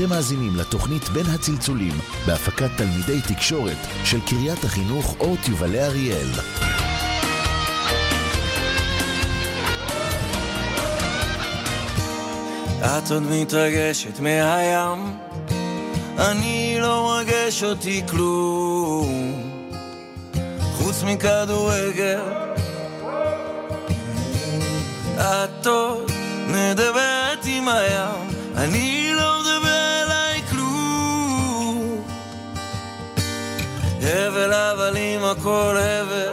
אתם מאזינים לתוכנית בין הצלצולים בהפקת תלמידי תקשורת של קריית החינוך אורט יובלי אריאל. את עוד מתרגשת מהים, אני לא מרגש אותי כלום, חוץ מכדורגל. את עוד מדברת עם הים, אני הבל הבלים הכל הבל,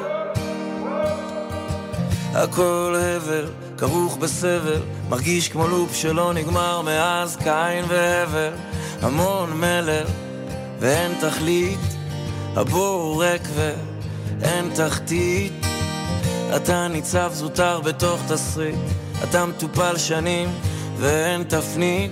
הכל הבל, כרוך בסבל, מרגיש כמו לופ שלא נגמר מאז קין והבל, המון מלל ואין תכלית, הבור ריק ואין תחתית. אתה ניצב זוטר בתוך תסריט, אתה מטופל שנים ואין תפנית.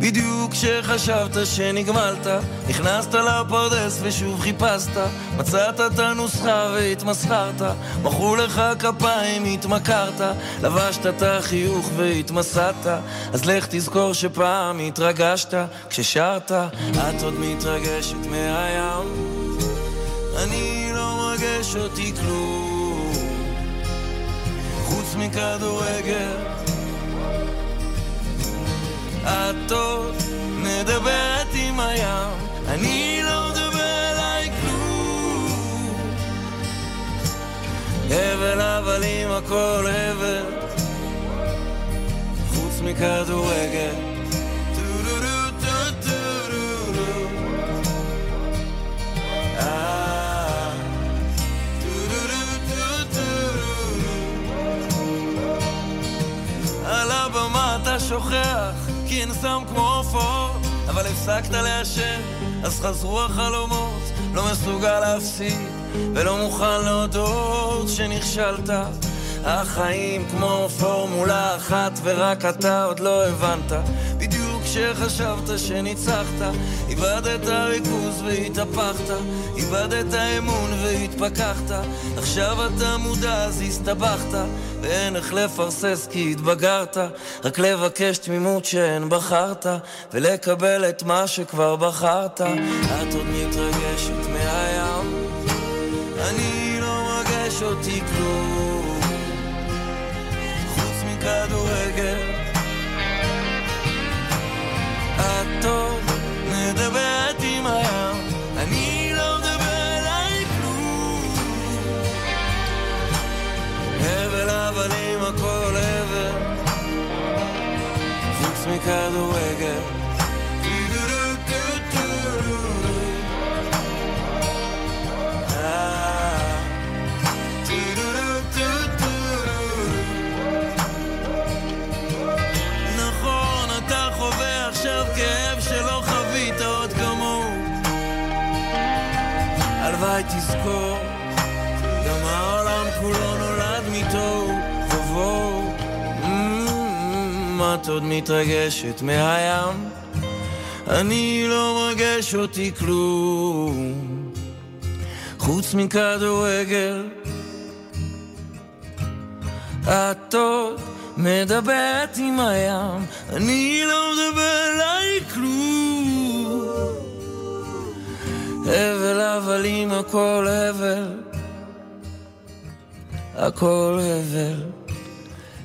בדיוק כשחשבת שנגמלת, נכנסת לפרדס ושוב חיפשת, מצאת את הנוסחה והתמסחרת, מחאו לך כפיים, התמכרת, לבשת את החיוך והתמסדת, אז לך תזכור שפעם התרגשת. כששרת, את עוד מתרגשת מהים, אני לא מרגש אותי כלום, חוץ מכדורגל. את עוד מדברת עם הים, אני לא מדבר אליי כלום. הבל הבלים הכל הבל, חוץ מכדורגל. אה, שוכח, כי אין סם כמו עופות, אבל הפסקת לעשן, אז חזרו החלומות, לא מסוגל להפסיד, ולא מוכן להודות שנכשלת. החיים כמו פורמולה אחת, ורק אתה עוד לא הבנת. כשחשבת שניצחת, איבדת ריכוז והתהפכת, איבדת אמון והתפכחת, עכשיו אתה מודע אז הסתבכת, ואין איך לפרסס כי התבגרת, רק לבקש תמימות שאין בחרת, ולקבל את מה שכבר בחרת. את עוד מתרגשת מהים, אני לא מרגש אותי כלום, חוץ מכדורגל. עוד מדברת עם הים, אני לא מדבר אליי כלום. הבל הבלים הכל הבל, חוץ מכדורגל. את עוד מתרגשת מהים? אני לא מרגש אותי כלום, חוץ מכדורגל. את עוד מדברת עם הים, אני לא מדבר אליי כלום. הבל הבלים הכל הבל, הכל הבל,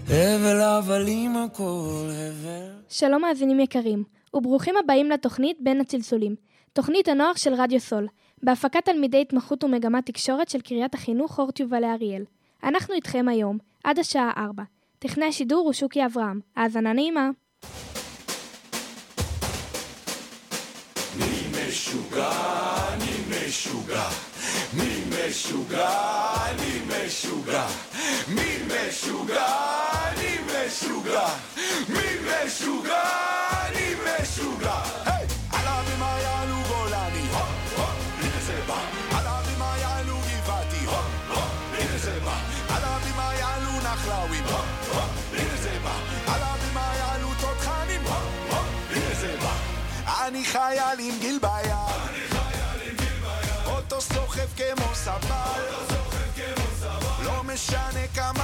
הבל הבלים הכל הבל. שלום מאזינים יקרים, וברוכים הבאים לתוכנית בין הצלצולים, תוכנית הנוער של רדיו סול, בהפקת תלמידי התמחות ומגמת תקשורת של קריית החינוך אורט יובלי אריאל. אנחנו איתכם היום, עד השעה 4. טכנאי השידור הוא שוקי אברהם. האזנה נעימה. מי משוגע, אני משוגע. מי משוגע, אני משוגע. מי משוגע, משוגע. מי משוגע, אני משוגע. היי! עלה במה יעלו גולני, הו, הו, הנה זה בא. עלה במה יעלו גבעתי, הו, הו, הנה זה בא. עלה במה יעלו נחלאווים, הו, הו, הנה זה בא. עלה במה יעלו תותחנים, הו, הו, הנה זה בא. אני חייל עם גיל ביד. אוטו סוחב כמו סבל. לא משנה כמה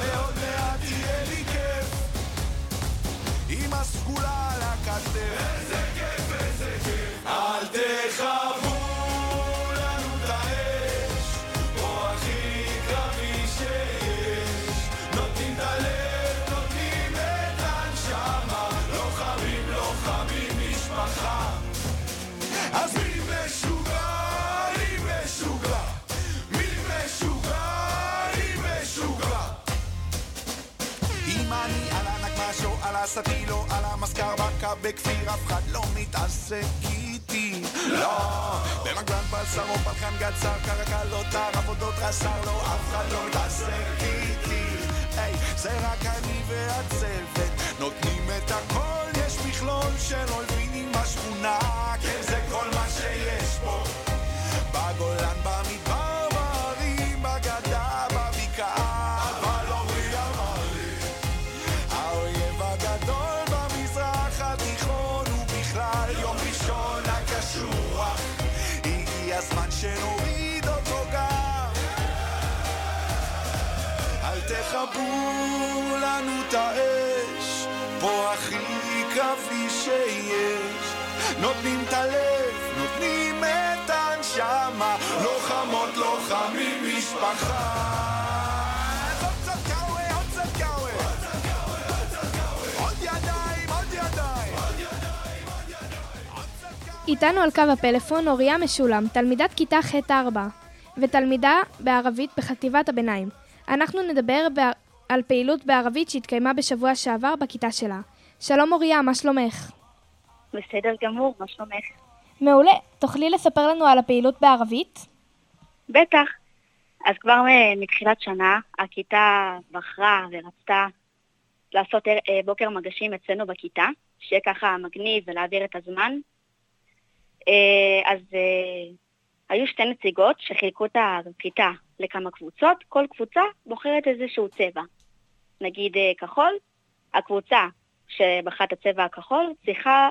ועוד מעט יהיה לי כיף. עם הסגולה על הכתף הנגמ"שו, על הסטילו, על המזכר בקה בכפיר, אף אחד לא מתעסק איתי. לא, במגוון בשר או פלחן גצר, קרקלות, עבודות רס"ר, לא, אף אחד לא מתעסק איתי. היי, זה רק אני והצוות, נותנים את הכל, יש מכלול של אויבים בשכונה, תכבו לנו את האש פה הכי קרבי שיש נותנים את הלב, נותנים את הנשמה לוחמות, לוחמים, משפחה איתנו על קו הפלאפון אוריה משולם, תלמידת כיתה ח'-4 ותלמידה בערבית בחטיבת הביניים. אנחנו נדבר. על פעילות בערבית שהתקיימה בשבוע שעבר בכיתה שלה. שלום אוריה, מה שלומך? בסדר גמור, מה שלומך? מעולה. תוכלי לספר לנו על הפעילות בערבית? בטח. אז כבר מ- מתחילת שנה הכיתה בחרה ורצתה לעשות ער- אה, בוקר מגשים אצלנו בכיתה, שיהיה ככה מגניב ולהעביר את הזמן. אה, אז אה, היו שתי נציגות שחילקו את הכיתה לכמה קבוצות, כל קבוצה בוחרת איזשהו צבע. נגיד אה, כחול, הקבוצה שבחרה את הצבע הכחול צריכה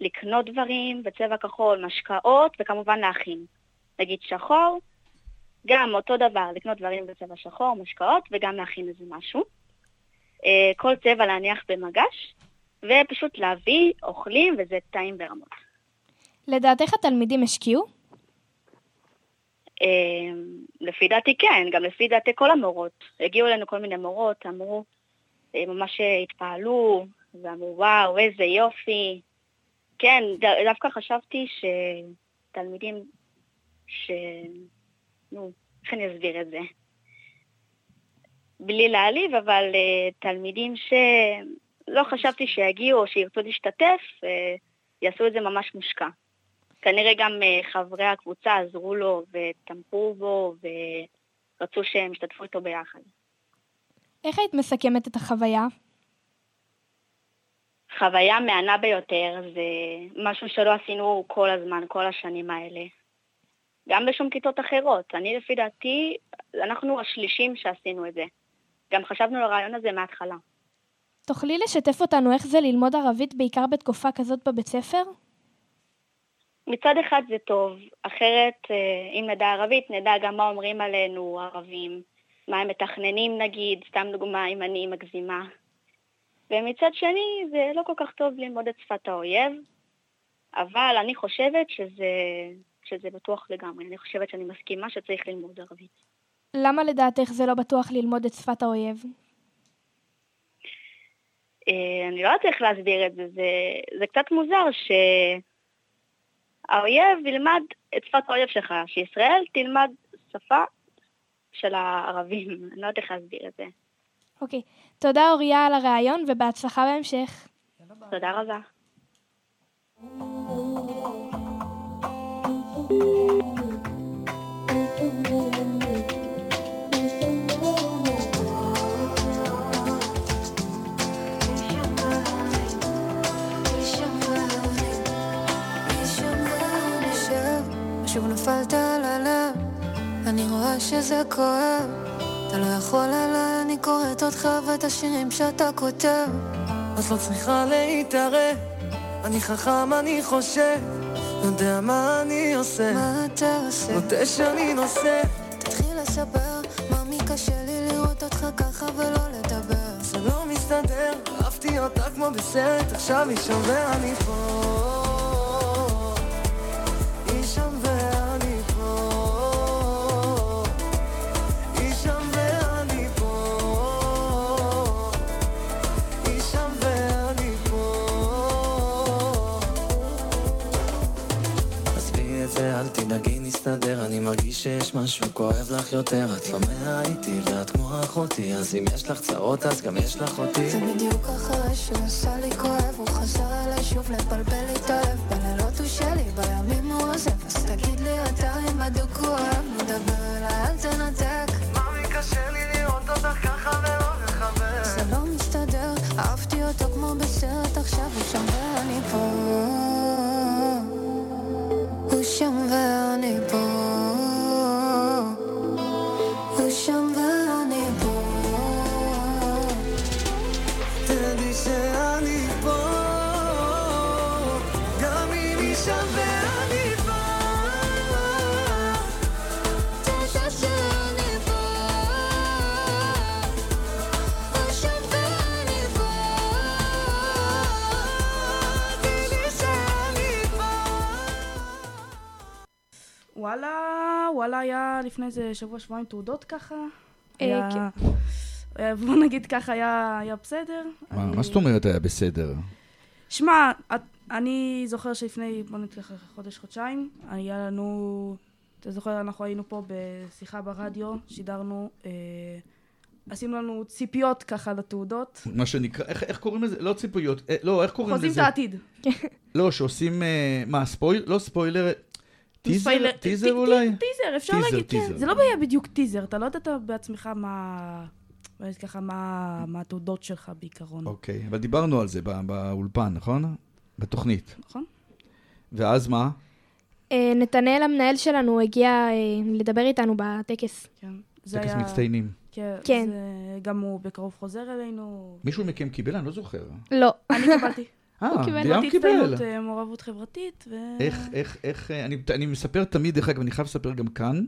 לקנות דברים בצבע כחול, משקאות וכמובן להכין. נגיד שחור, גם אותו דבר, לקנות דברים בצבע שחור, משקאות, וגם להכין איזה משהו. אה, כל צבע להניח במגש, ופשוט להביא, אוכלים, וזה טעים ברמות. לדעתך התלמידים השקיעו? אה, לפי דעתי כן, גם לפי דעתי כל המורות. הגיעו אלינו כל מיני מורות, אמרו, אה, ממש התפעלו, ואמרו, וואו, איזה יופי. כן, דווקא חשבתי שתלמידים ש... נו, איך אני אסביר את זה? בלי להעליב, אבל uh, תלמידים שלא חשבתי שיגיעו או שירצו להשתתף, uh, יעשו את זה ממש מושקע. כנראה גם uh, חברי הקבוצה עזרו לו ותמכו בו ורצו שהם ישתתפו איתו ביחד. איך היית מסכמת את החוויה? חוויה מהנה ביותר, זה משהו שלא עשינו כל הזמן, כל השנים האלה. גם בשום כיתות אחרות. אני לפי דעתי, אנחנו השלישים שעשינו את זה. גם חשבנו על הרעיון הזה מההתחלה. תוכלי לשתף אותנו איך זה ללמוד ערבית בעיקר בתקופה כזאת בבית ספר? מצד אחד זה טוב, אחרת אה, אם נדע ערבית, נדע גם מה אומרים עלינו ערבים, מה הם מתכננים נגיד, סתם דוגמה אם אני מגזימה. ומצד שני, זה לא כל כך טוב ללמוד את שפת האויב, אבל אני חושבת שזה, שזה בטוח לגמרי. אני חושבת שאני מסכימה שצריך ללמוד ערבית. למה לדעתך זה לא בטוח ללמוד את שפת האויב? אה, אני לא יודעת איך להסביר את זה, זה, זה קצת מוזר שהאויב ילמד את שפת האויב שלך, שישראל תלמד שפה של הערבים. אני לא יודעת איך להסביר את זה. אוקיי. תודה אוריה על הרעיון ובהצלחה בהמשך. תודה רבה. שוב נפלת על הלב, אני רואה שזה כואב. אתה לא יכול עליי, אני קוראת אותך ואת השירים שאתה כותב. את לא צריכה להתערב, אני חכם, אני חושב, יודע מה אני עושה. מה אתה עושה? נוטה שאני נושא. תתחיל לספר, ממי קשה לי לראות אותך ככה ולא לדבר. זה לא מסתדר, אהבתי אותה כמו בסרט, עכשיו היא שם ואני פה. אל תדאגי, נסתדר, אני מרגיש שיש משהו כואב לך יותר, את לא מהאיתי ואת כמו אחותי, אז אם יש לך צרות אז גם יש לך אותי. זה בדיוק אחרי שהוא עשה לי כואב, הוא חזר אליי שוב לבלבל לי את הלב. בלילות הוא שלי, בימים הוא עוזב, אז תגיד לי אתה אם בדוק הוא אוהב, מדבר אליי, אל תנתק. מאמי, קשה לי לראות אותך ככה ולא לחבר. זה לא מסתדר, אהבתי אותו כמו בסרט, עכשיו הוא שם ואני פה. הוא שם ואני פה. וואלה היה לפני איזה שבוע שבועיים תעודות ככה. אה, היה- כן. אה, בוא נגיד ככה, היה היה בסדר. מה אני- מה זאת אומרת היה בסדר? שמע, אני זוכר שלפני, בוא נגיד ככה, חודש, חודשיים, היה לנו, אתה זוכר, אנחנו היינו פה בשיחה ברדיו, שידרנו, אה, עשינו לנו ציפיות ככה לתעודות. מה שנקרא, איך איך קוראים לזה? לא ציפויות, אה, לא, איך קוראים לזה? חוזים את העתיד. לא, שעושים, אה, מה, ספויל? לא ספוילר, טיזר? ספיילר- טיזר טי- אולי? טי- טיזר, אפשר טיזר, להגיד, כן. טיזר. זה לא היה בדיוק טיזר, אתה לא ידעת בעצמך מה... ככה, מה מה התעודות שלך בעיקרון, אוקיי, אבל דיברנו על זה בא- באולפן, נכון? בתוכנית. נכון? ואז מה? אה, נתנאל המנהל שלנו הגיע אה, לדבר איתנו בטקס. כן. טקס היה... מצטיינים. כן. כן. זה- גם הוא בקרוב חוזר אלינו. מישהו מכם קיבל? אני לא זוכר. לא. אני קיבלתי. אה, קיבלתי קיבל. הצטיינות אה, מעורבות חברתית, ו... איך, איך, איך, אה, אני, אני מספר תמיד, דרך אגב, אני חייב לספר גם כאן,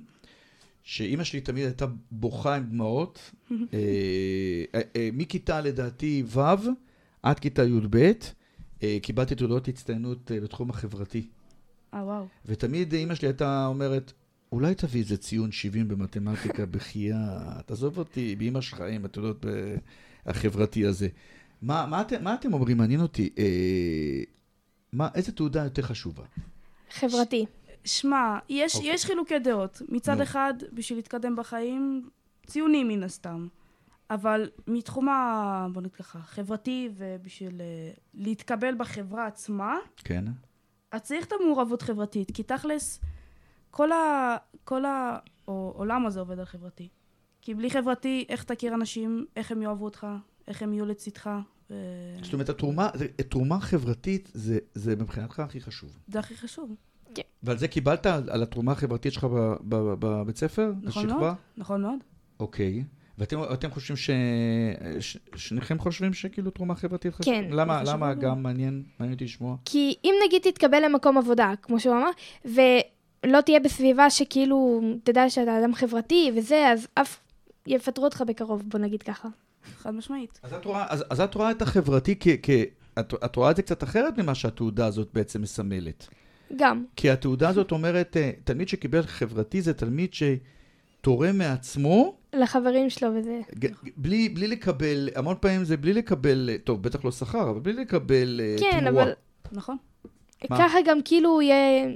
שאימא שלי תמיד הייתה בוכה עם דמעות, אה, אה, אה, מכיתה לדעתי ו' עד כיתה י"ב, אה, קיבלתי תעודות הצטיינות אה, בתחום החברתי. אה, וואו. ותמיד אימא שלי הייתה אומרת, אולי תביא איזה ציון 70 במתמטיקה, בחייאת, תעזוב אותי, באמא שלך עם התעודות החברתי הזה. מה, מה, אתם, מה אתם אומרים? מעניין אותי. אה, מה, איזה תעודה יותר חשובה? חברתי. שמע, יש, אוקיי. יש חילוקי דעות. מצד נו. אחד, בשביל להתקדם בחיים, ציונים מן הסתם. אבל מתחום ה... בוא נגיד ככה, חברתי, ובשביל אה, להתקבל בחברה עצמה, כן? אז צריך את המעורבות חברתית, כי תכלס, כל, ה... כל העולם הזה עובד על חברתי. כי בלי חברתי, איך תכיר אנשים, איך הם יאהבו אותך, איך הם יהיו לצדך, ו... זאת אומרת, התרומה, זה- תרומה חברתית זה, זה מבחינתך הכי חשוב. זה הכי חשוב. ועל זה קיבלת, על, על התרומה החברתית שלך ב- ב- בבית ספר? נכון בשכבה? מאוד, נכון מאוד. אוקיי. ואתם אתם חושבים ש... ש... שניכם חושבים שכאילו תרומה חברתית חשובה? כן, למה, למה. גם מעניין, מעניין אותי לשמוע? כי אם נגיד תתקבל למקום עבודה, כמו שהוא אמר, ולא תהיה בסביבה שכאילו, תדע שאתה אדם חברתי וזה, אז אף יפטרו אותך בקרוב, בוא נגיד ככה. חד משמעית. אז את רואה, אז, אז את רואה את החברתי כ... כ... את, את רואה את זה קצת אחרת ממה שהתעודה הזאת בעצם מסמלת. גם. כי התעודה הזאת אומרת, אה, תלמיד שקיבל חברתי זה תלמיד שתורם מעצמו, לחברים שלו וזה. בלי, בלי לקבל, המון פעמים זה בלי לקבל, אה, טוב, בטח לא שכר, אבל בלי לקבל אה, כן, תמורה. אבל נכון. מה? ככה גם כאילו יהיה...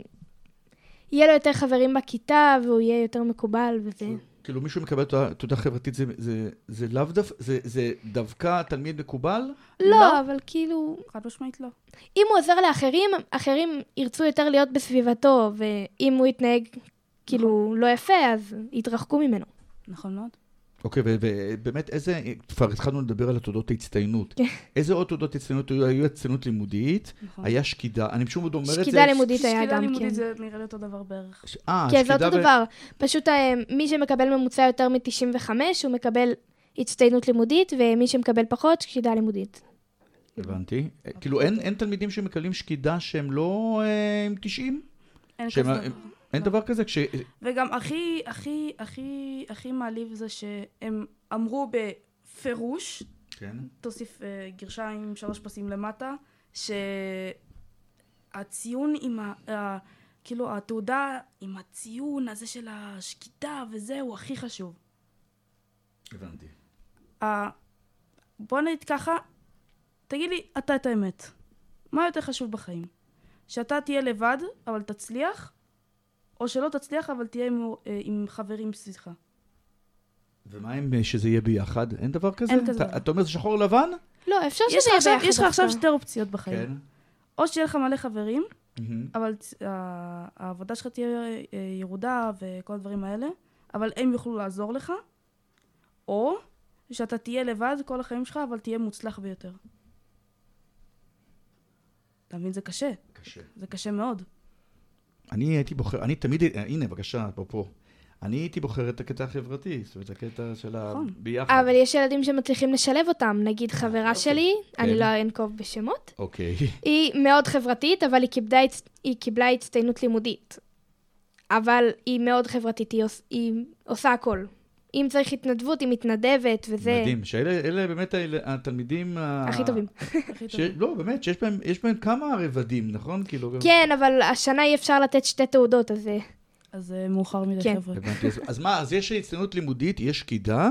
יהיה לו יותר חברים בכיתה, והוא יהיה יותר מקובל וזה. כאילו מישהו מקבל תעודה, חברתית, זה, זה, זה לאו דווקא, זה, זה דווקא תלמיד מקובל? לא, לא. אבל כאילו... חד משמעית לא. אם הוא עוזר לאחרים, אחרים ירצו יותר להיות בסביבתו, ואם הוא יתנהג כאילו לא יפה, אז יתרחקו ממנו. נכון מאוד. אוקיי, ו- ובאמת איזה, כבר התחלנו לדבר על התעודות ההצטיינות. כן. איזה עוד תעודות הצטיינות היו? היו הצטיינות לימודית, נכון. היה שקידה, אני פשוט עוד אומר את זה. שקידה לימודית היה שקידה גם, לימודית כן. זה נראה לי אותו דבר בערך. ש- אה, כן, זה שקידה אותו ו- דבר. פשוט אה, מי שמקבל ממוצע יותר מ-95, הוא מקבל הצטיינות לימודית, ומי שמקבל פחות, שקידה לימודית. הבנתי. כאילו, אין אין תלמידים שמקבלים שקידה שהם לא אה, עם 90? אין כזה. אין. דבר כזה? כש... וגם הכי, הכי, הכי, הכי מעליב זה שהם אמרו בפירוש, כן. תוסיף אה, גרשיים שלוש פסים למטה, שהציון עם ה... ה- כאילו התעודה עם הציון הזה של השקידה וזה הוא הכי חשוב. הבנתי. ה- בוא נגיד ככה, תגיד לי אתה את האמת. מה יותר חשוב בחיים? שאתה תהיה לבד, אבל תצליח, או שלא תצליח, אבל תהיה עם, אה, עם חברים סביבך. ומה אם אה, שזה יהיה ביחד? אין דבר כזה? אין כזה אתה-. אתה אומר זה שחור לבן? לא, אפשר שזה יהיה ביחד יש לך עכשיו. שתי אופציות בחיים. כן. או שיהיה לך מלא חברים, מהמם. אבל העבודה שלך תהיה אה, ירודה וכל הדברים האלה, אבל הם יוכלו לעזור לך, או שאתה תהיה לבד כל החיים שלך, אבל תהיה מוצלח ביותר. אתה מבין? זה קשה. קשה. זה קשה מאוד. אני הייתי בוחר, אני תמיד, אה, הנה בבקשה, אפרופו. אני הייתי בוחר את הקטע החברתי, זאת אומרת, הקטע של נכון. הביחד. אבל יש ילדים שמצליחים לשלב אותם. נגיד חברה שלי, אני כן. לא אנקוב בשמות, אוקיי. היא מאוד חברתית, אבל היא קיבלה, הצטיינות לימודית. אבל היא מאוד חברתית, היא עושה הכל. אם צריך התנדבות, היא מתנדבת, וזה מדהים, שאלה אלה באמת התלמידים... הכי טובים. ש... לא, באמת, שיש בהם, כמה רבדים, נכון? כאילו... כן, אבל השנה אי אפשר לתת שתי תעודות, אז זה... אז אה, מאוחר מדי, כן. חבר'ה. אז מה, אז יש הצטיינות לימודית, יש שקידה,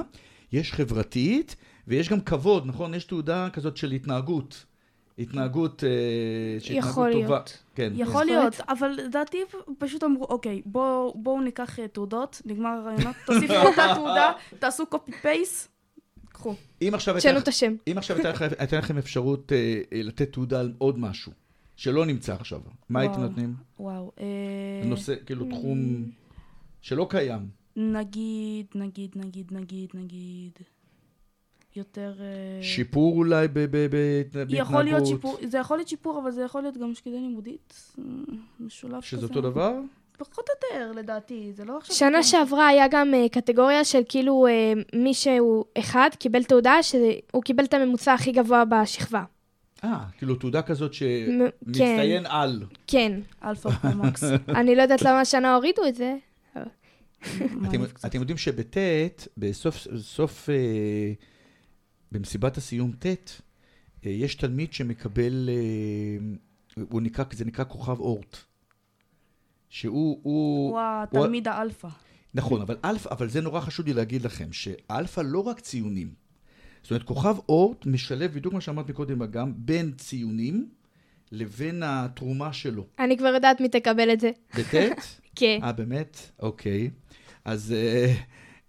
יש חברתית, ויש גם כבוד, נכון? יש תעודה כזאת של התנהגות. התנהגות, אה, שהתנהגות יכול טובה. להיות. כן. יכול. להיות, אבל לדעתי פשוט אמרו, אוקיי, בואו בוא ניקח אה, תעודות, נגמר הרעיונות, תוסיפו אותה תעודה, תעשו קופי פייס, קחו. אם עכשיו תשנו את השם. אם עכשיו הייתה לכם- אפשרות אה, לתת תעודה על עוד משהו, שלא נמצא עכשיו, מה הייתם. נותנים? וואו. אה, נושא, כאילו תחום שלא קיים. נגיד, נגיד, נגיד, נגיד, נגיד, יותר... אה, שיפור אולי ב- ב- ב- בהתנהגות. יכול להיות שיפור, זה יכול להיות שיפור, אבל זה יכול להיות גם שקידה לימודית, אה, משולב כזה. שזה אותו דבר? פחות או יותר, לדעתי, זה לא עכשיו... שנה שעברה היה גם אה, קטגוריה של כאילו אה, מי שהוא אחד קיבל תעודה שהוא קיבל את הממוצע הכי גבוה בשכבה. אה, כאילו תעודה כזאת שמצטיין על. כן. אלפא פרומקס. אני לא יודעת למה השנה הורידו את זה. אתם, אתם יודעים שבט', בסוף, סוף, במסיבת הסיום ט', אה, יש תלמיד שמקבל, אה, הוא נקרא, זה נקרא כוכב אורט. שהוא, הוא, הוא התלמיד האלפא. נכון, אבל אלפא, אבל זה נורא חשוב לי להגיד לכם, שאלפא לא רק ציונים. זאת אומרת, כוכב אורט משלב בדיוק מה שאמרת מקודם גם, בין ציונים לבין התרומה שלו. אני כבר יודעת מי תקבל את זה. בט'? כן. אה, באמת? אוקיי. אז אה,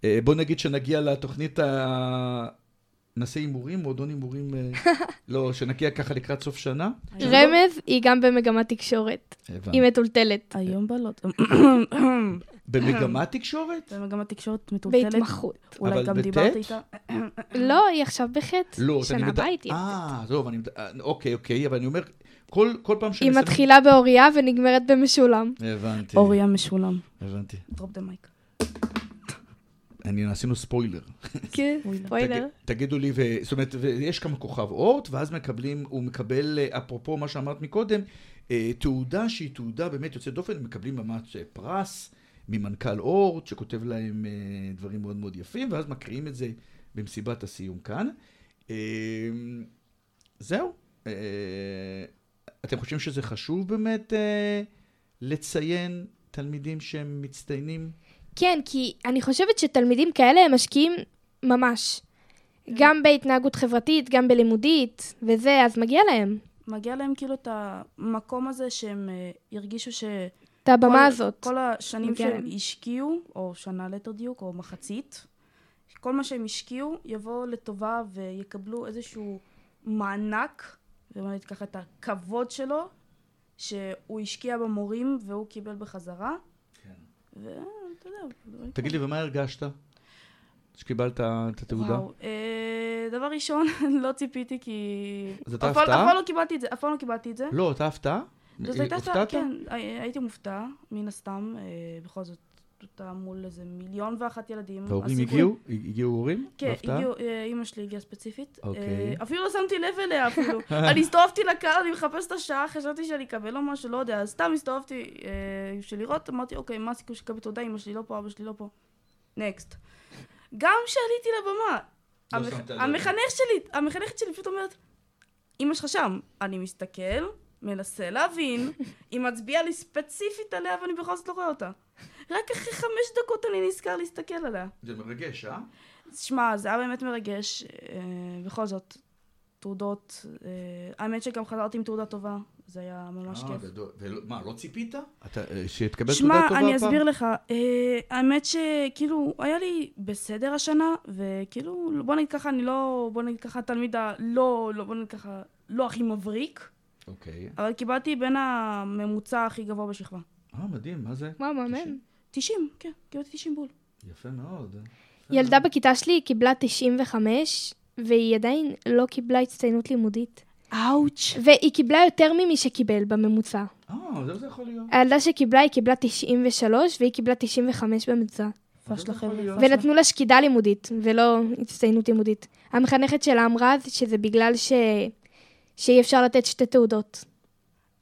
אה, בוא נגיד שנגיע לתוכנית ה... נעשה הימורים, מועדון הימורים, אה, לא, שנגיע ככה לקראת סוף שנה. רמז היא גם במגמת תקשורת. היא מטולטלת. היום בלוט. במגמת תקשורת? במגמת תקשורת מטולטלת. בהתמחות. אולי גם? דיברת איתה. לא, היא עכשיו בחטא. לא, שנה. הבאה היא תהיה. אה, טוב, אני... אה, אוקיי, אוקיי, אבל אני אומר, כל, כל פעם היא שאני... מתחילה באוריה ונגמרת במשולם. הבנתי. אוריה משולם. הבנתי. drop the mic. אני, עשינו ספוילר. כן, ספוילר. תג, תגידו לי, ו... זאת אומרת, ויש כמה כוכב אורט, ואז מקבלים, הוא מקבל, אה, אפרופו מה שאמרת מקודם, אה, תעודה שהיא תעודה באמת יוצאת דופן, מקבלים ממש אה, פרס ממנכ"ל אורט, שכותב להם דברים מאוד מאוד יפים, ואז מקריאים את זה במסיבת הסיום כאן. זהו. אתם חושבים שזה חשוב באמת לציין תלמידים שהם מצטיינים? כן, כי אני חושבת שתלמידים כאלה הם משקיעים ממש. גם בהתנהגות חברתית, גם בלימודית, וזה, אז מגיע להם. מגיע להם כאילו את המקום הזה שהם אה, הרגישו ש... את הבמה כל- הזאת. כל השנים שהם להם. השקיעו, או שנה ליתר דיוק, או מחצית, כל מה שהם השקיעו יבוא לטובה ויקבלו איזשהו מענק, נגיד ככה את הכבוד שלו, שהוא השקיע במורים והוא קיבל בחזרה. ואתה יודע, תגיד לי, ומה הרגשת? שקיבלת את התעודה? אה, דבר ראשון, לא ציפיתי כי... אז פעם- הפתעה? אף פעם לא קיבלתי את זה, אף פעם לא קיבלתי את זה. לא, אתה הפתעה? זאת הייתה הפתעה? כן, הי- הייתי מופתע, מן הסתם, אה, בכל זאת, אותה מול איזה מיליון ואחת ילדים. וההורים הסיכוי- הגיעו? הגיעו הורים? כן? הגיעו, אה, אימא שלי הגיעה ספציפית. אוקיי. אה, אפילו לא שמתי לב אליה אפילו. אני הסתובבתי לקהל, אני מחפש את השעה, חשבתי שאני אקבל או משהו, לא יודע. אז סתם הסתובבתי אה, בשביל לראות, אמרתי, אוקיי, מה הסיכוי שתקבל תודה, אמא שלי לא פה, אבא שלי לא פה. נקסט. גם כשעליתי לבמה, לא. המחנך שלי, המחנכת שלי פשוט אומרת, אמא שלך שם. אני מסתכל, מנסה להבין, היא מצביעה לי ספציפית עליה ואני בכל זאת לא רואה אותה. רק אחרי חמש דקות אני נזכר להסתכל עליה. זה מרגש, אה? שמע, זה היה באמת מרגש. אה, בכל זאת, תעודות, אה, האמת שגם חזרתי עם תעודה טובה, זה היה ממש אה, כיף. גדול. ומה, לא ציפית? אתה- שתקבל תעודה שמע, טובה אני הפעם? אסביר לך. אה, האמת שכאילו, היה לי בסדר השנה, וכאילו, בוא נגיד ככה, אני לא, בוא נגיד ככה, תלמיד הלא, לא, בוא נגיד ככה, לא הכי מבריק, אוקיי. אבל קיבלתי בין הממוצע הכי גבוה בשכבה. אה, מדהים, מה זה? מה, מאמן? 90, כן, קיבלתי 90 בול. יפה מאוד. ילדה בכיתה שלי קיבלה 95, והיא עדיין לא קיבלה הצטיינות לימודית. אאוץ'. והיא קיבלה יותר ממי שקיבל בממוצע. אה, זה זה יכול להיות. הילדה שקיבלה, היא קיבלה 93, והיא קיבלה 95 בממוצע. להיות. ונתנו לה שקידה לימודית, ולא הצטיינות לימודית. המחנכת שלה אמרה שזה בגלל ש... שאי אפשר לתת שתי תעודות.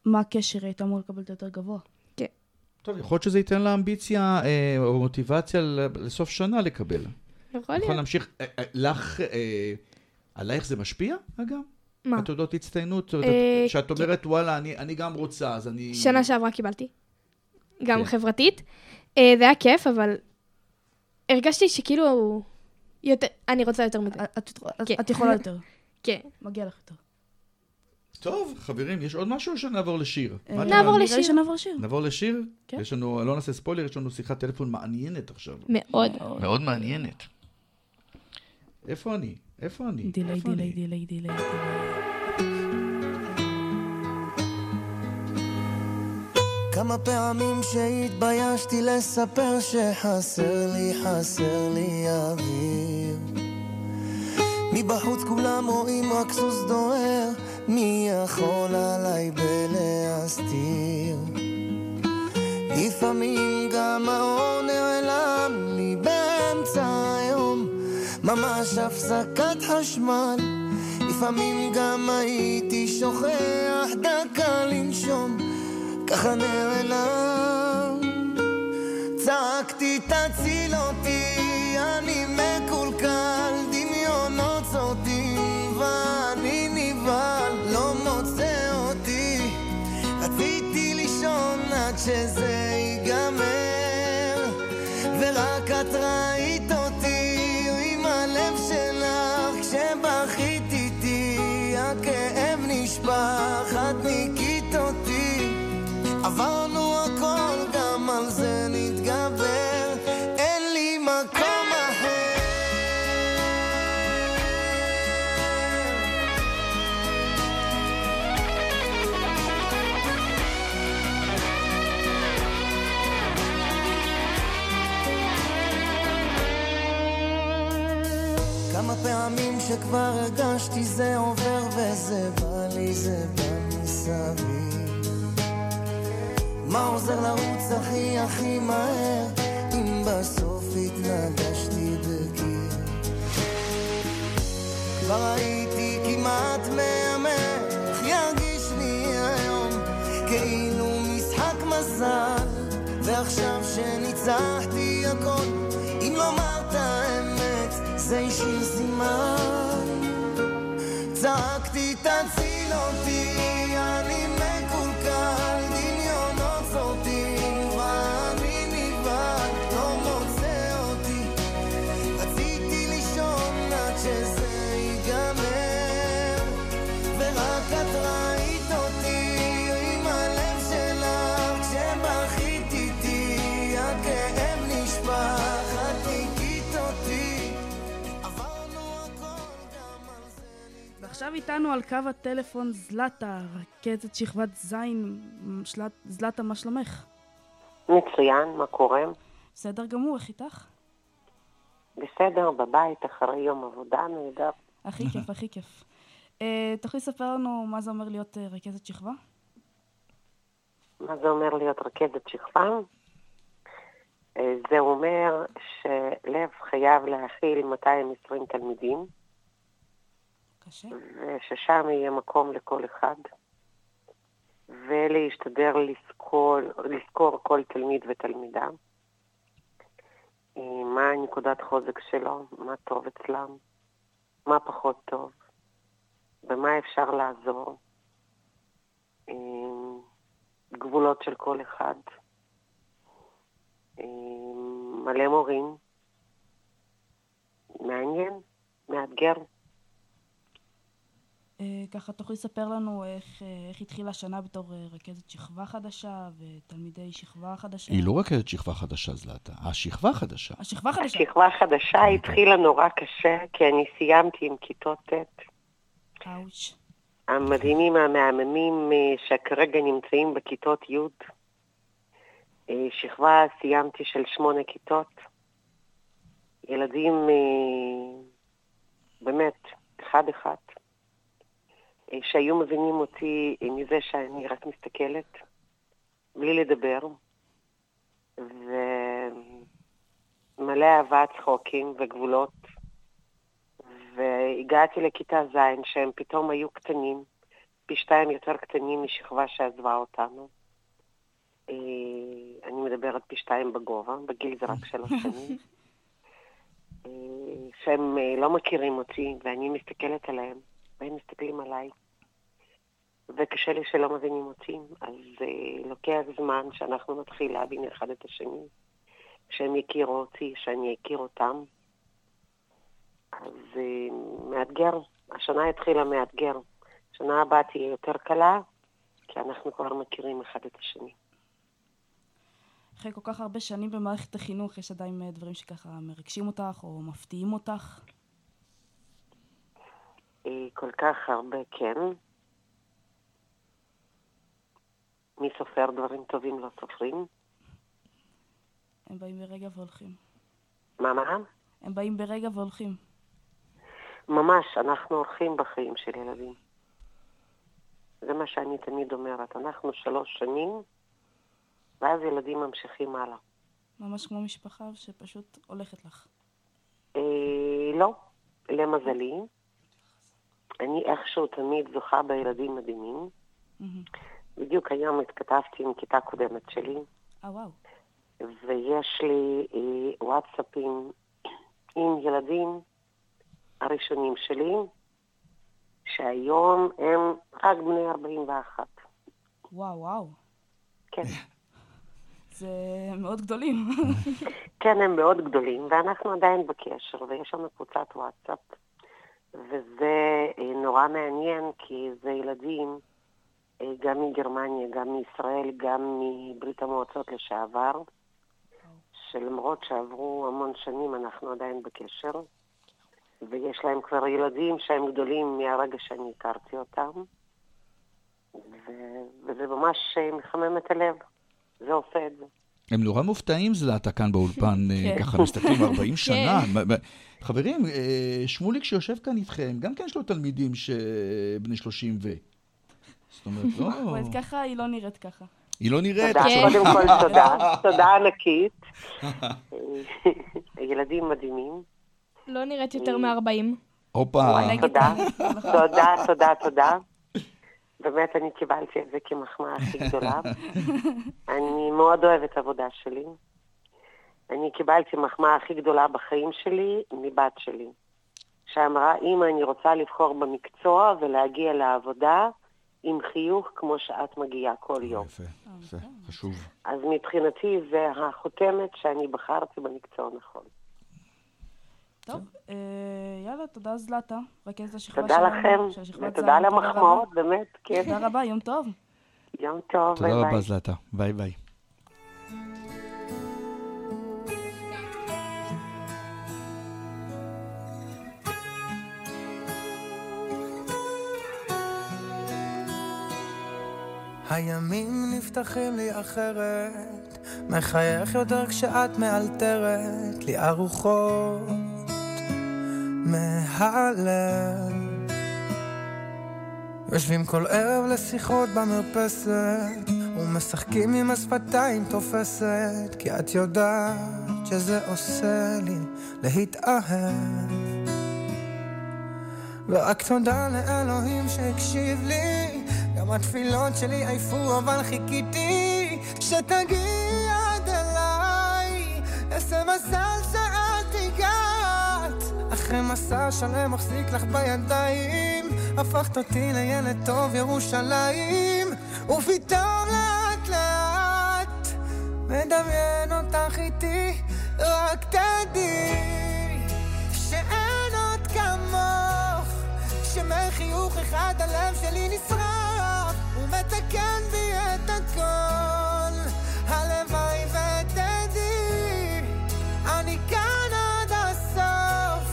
מה הקשר? היא הייתה אמורה לקבל את יותר גבוה. טוב, יכול להיות שזה ייתן לה אמביציה אה, או מוטיבציה ל- לסוף שנה לקבל. יכול יכול להיות. להמשיך. אה, אה, לך, אה, עלייך זה משפיע, אגב? מה? התעודות הצטיינות? אה, שאת אומרת, וואלה, אני אני גם רוצה, אז אני... שנה שעברה קיבלתי. גם כן. חברתית. אה, זה היה כיף, אבל הרגשתי שכאילו... יותר... אני רוצה יותר מזה. את- את- כן. את יכולה יותר. כן. מגיע לך יותר. טוב, חברים, יש עוד משהו או שנעבור לשיר? אה, נעבור? לשיר. שנעבור. נעבור לשיר? כן. יש לנו, לא נעשה ספוילר, יש לנו שיחת טלפון מעניינת עכשיו. מאוד. מאוד מעניינת. איפה אני? איפה אני? דיליי, אני? דיליי, דיליי, דיליי. כמה פעמים שהתביישתי לספר שחסר לי, חסר לי אוויר מבחוץ כולם רואים רק סוס דוהר, מי יכול עליי בלהסתיר? לפעמים גם האור נעלם לי באמצע היום, ממש הפסקת חשמל. לפעמים גם הייתי שוכח דקה לנשום, ככה נעלם. צעקתי תציל אותי, אני מקולקל, שזה ייגמר, ורק את ראית שכבר הרגשתי זה עובר וזה בא לי, זה בא מסביב. מה עוזר לרוץ הכי הכי מהר, אם בסוף התנגשתי בקיר? כבר הייתי כמעט מהמר, איך ירגיש לי היום, כאילו משחק מזל, ועכשיו שניצחתי הכל, אם לומר את האמת, זה השאיר סימן. צעקתי תציל אותי, ועכשיו איתנו על קו הטלפון זלטה, רכזת שכבת ז', שלט- זלטה, מה שלומך? מצוין, מה קורה? בסדר גמור, איך איתך? בסדר, בבית, אחרי יום עבודה נהדר. הכי כיף, הכי כיף. אה, תוכלי לספר לנו מה זה אומר להיות אה, רכזת שכבה? מה זה אומר להיות רכזת שכבה? אה, זה אומר שלב חייב להכיל 220 תלמידים. וששם יהיה מקום לכל אחד, ולהשתדל לזכור, לזכור כל תלמיד ותלמידה, אה, מה נקודת חוזק שלו, מה טוב אצלם, מה פחות טוב, במה אפשר לעזור, אה, גבולות של כל אחד. אה, מלא מורים. מעניין, מאתגר. אה, ככה תוכלי לספר לנו איך, אה, איך התחילה השנה בתור אה, רכזת שכבה חדשה ותלמידי שכבה חדשה? היא לא רכזת שכבה חדשה, זלטה. השכבה חדשה. השכבה חדשה. השכבה החדשה התחילה נורא קשה, כי אני סיימתי עם כיתות ט'. אאוץ'. המדהימים המהממים שכרגע נמצאים בכיתות י'. שכבה סיימתי של שמונה כיתות. ילדים באמת, אחד-אחד, שהיו מבינים אותי אה, מזה שאני רק מסתכלת, בלי לדבר, ומלא אהבה, צחוקים וגבולות. והגעתי לכיתה ז', שהם פתאום היו קטנים, פי שתיים יותר קטנים משכבה שעזבה אותנו. אה, אני מדברת פי שתיים בגובה, בגיל זה רק שלוש שנים. אה, שהם לא מכירים אותי, ואני מסתכלת עליהם, והם מסתכלים עליי. וקשה לי שלא מבינים אותי, אז אה, לוקח זמן שאנחנו נתחיל להבין אחד את השני, שהם יכירו אותי, שאני אכיר אותם. אז אה, מאתגר, השנה התחילה מאתגר. שנה הבאה תהיה יותר קלה, כי אנחנו כבר מכירים אחד את השני. אחרי כל כך הרבה שנים במערכת החינוך, יש עדיין אה, דברים שככה מרגשים אותך או מפתיעים אותך? אה, כל כך הרבה כן. מי סופר דברים טובים לא סופרים? הם באים ברגע והולכים. מה, מה? הם באים ברגע והולכים. ממש, אנחנו הולכים בחיים של ילדים. זה מה שאני תמיד אומרת. אנחנו שלוש שנים, ואז ילדים ממשיכים הלאה. ממש כמו משפחה שפשוט הולכת לך. אה, לא, למזלי. אני איכשהו תמיד זוכה בילדים מדהימים. מהמם. בדיוק היום התכתבתי עם כיתה קודמת שלי, אה, וואו. ויש לי אה, וואטסאפים עם ילדים הראשונים שלי, שהיום הם רק בני 41. וואו, וואו. כן. זה מאוד גדולים. כן, הם מאוד גדולים, ואנחנו עדיין בקשר, ויש לנו קבוצת וואטסאפ, וזה אה, נורא מעניין, כי זה ילדים גם מגרמניה, גם מישראל, גם מברית המועצות לשעבר, שלמרות שעברו המון שנים, אנחנו עדיין בקשר, ויש להם כבר ילדים שהם גדולים מהרגע שאני הכרתי אותם, ו- וזה ממש אה, מחמם את הלב. זה עושה את זה. הם נורא מופתעים, זלטה, כאן באולפן, אה, כן. ככה מסתכלים 40 שנה. כן. מה- חברים, אה, שמוליק שיושב כאן איתכם, גם כן יש לו תלמידים שבני 30 ו... זאת אומרת, לא... וואי, ככה היא לא נראית ככה. היא לא נראית תודה. קודם כל תודה, תודה ענקית. ילדים מדהימים. לא נראית יותר מ-40. הופה. תודה, תודה, תודה, תודה. באמת, אני קיבלתי את זה כמחמאה הכי גדולה. אני מאוד אוהבת את העבודה שלי. אני קיבלתי מחמאה הכי גדולה בחיים שלי מבת שלי, שאמרה, אמא, אני רוצה לבחור במקצוע ולהגיע לעבודה עם חיוך כמו שאת מגיעה כל יום. יפה, יפה, חשוב. אז מבחינתי זה החותמת שאני בחרתי במקצוע נכון. טוב, אה, יאללה, תודה זלטה, רכזת השכבה תודה שלנו. לכם, של שכבת ותודה על. המחמאות, באמת, כן. תודה רבה, יום טוב. יום טוב, ביי תודה ביי. רבה, זלטה. ביי ביי. הימים נפתחים לי אחרת, מחייך יותר כשאת מאלתרת לי ארוחות מהלב. יושבים כל ערב לשיחות במרפסת, ומשחקים עם השפתיים תופסת, כי את יודעת שזה עושה לי להתאהב. ורק תודה לאלוהים שהקשיב לי, גם התפילות שלי עייפו אבל חיכיתי שתגיע עד אליי, איזה מזל שאת הגעת. אחרי מסע שלם מחזיק לך בידיים, הפכת אותי לילד טוב ירושלים, ופתאום לאט לאט מדמיין אותך איתי, רק תדעי שאין עוד כמוך, שמחיוך אחד הלב שלי נשרף, הכל. הלוואי ותדעי, אני כאן עד הסוף,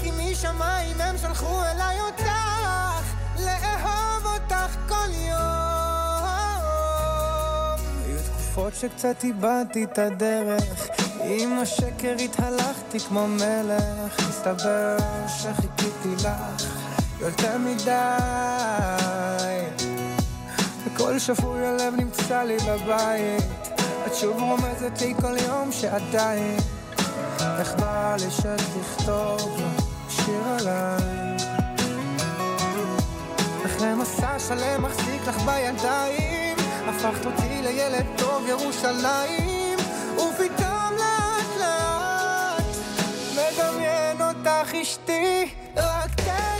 כי משמיים הם שלחו אליי אותך, לאהוב אותך כל יום. היו תקופות שקצת איבדתי את הדרך, עם השקר התהלכתי כמו מלך, הסתבר שחיכיתי לך יותר מדי. וכל שפוי הלב נמצא לי בבית, את שוב רומזת לי כל יום שעדיין, איך בא לי שתכתוב שיר עליי. אחרי מסע שלם מחזיק לך בידיים, הפכת אותי לילד טוב ירושלים, ופתאום לאט לאט מדמיין אותך אשתי, רק תדעי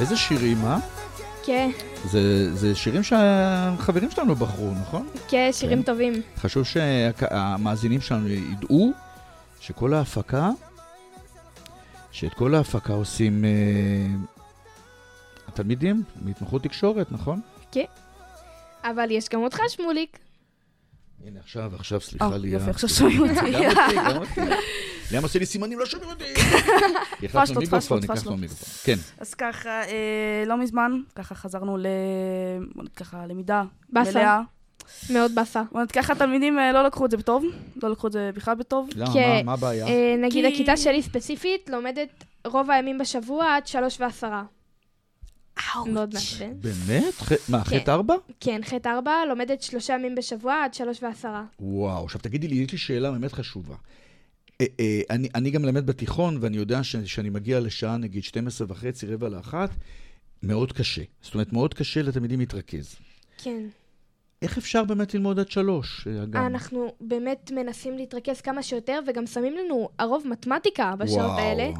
איזה שירים, אה? כן, זה, זה שירים שהחברים שלנו בחרו, נכון? כן, שירים טובים. חשוב שהמאזינים שלנו ידעו שכל ההפקה, שאת כל ההפקה עושים אה, התלמידים מהתמחות תקשורת, נכון? כן. אבל יש גם אותך, שמוליק. הנה עכשיו, עכשיו, סליחה אה, לי. יופי, עכשיו שומעים אותי. גם אותי, גם אותי. למה עושה לי סימנים? לא שומעים אותי. החלפנו מיקרופון, החלפנו פשלות. מיקרופון. כן. אז ככה, אה, לא מזמן, ככה חזרנו ל... בוא נגיד ככה, למידה באסה. מלאה. מאוד באסה. בוא נגיד ככה, התלמידים אה, לא לקחו את זה בטוב, לא לקחו את זה בכלל בטוב. למה? מה- מה הבעיה? נגיד כי- הכיתה שלי ספציפית לומדת רוב הימים בשבוע עד שלוש ועשרה. מאוד מעצבן. באמת? מה, כן. חטא ארבע? כן, ח' ארבע לומדת שלושה ימים בשבוע עד שלוש ועשרה. וואו, עכשיו תגידי לי, יש לי שאלה באמת חשובה. אה, אה, אני, אני גם מלמד בתיכון, ואני יודע ש- שאני מגיע לשעה, נגיד 12 וחצי, רבע לאחת, מאוד קשה. זאת אומרת, מאוד קשה לתלמידים להתרכז. כן. איך אפשר באמת ללמוד עד שלוש? אה, אגב? אנחנו באמת מנסים להתרכז כמה שיותר, וגם שמים לנו הרוב מתמטיקה בשעות וואו. האלה.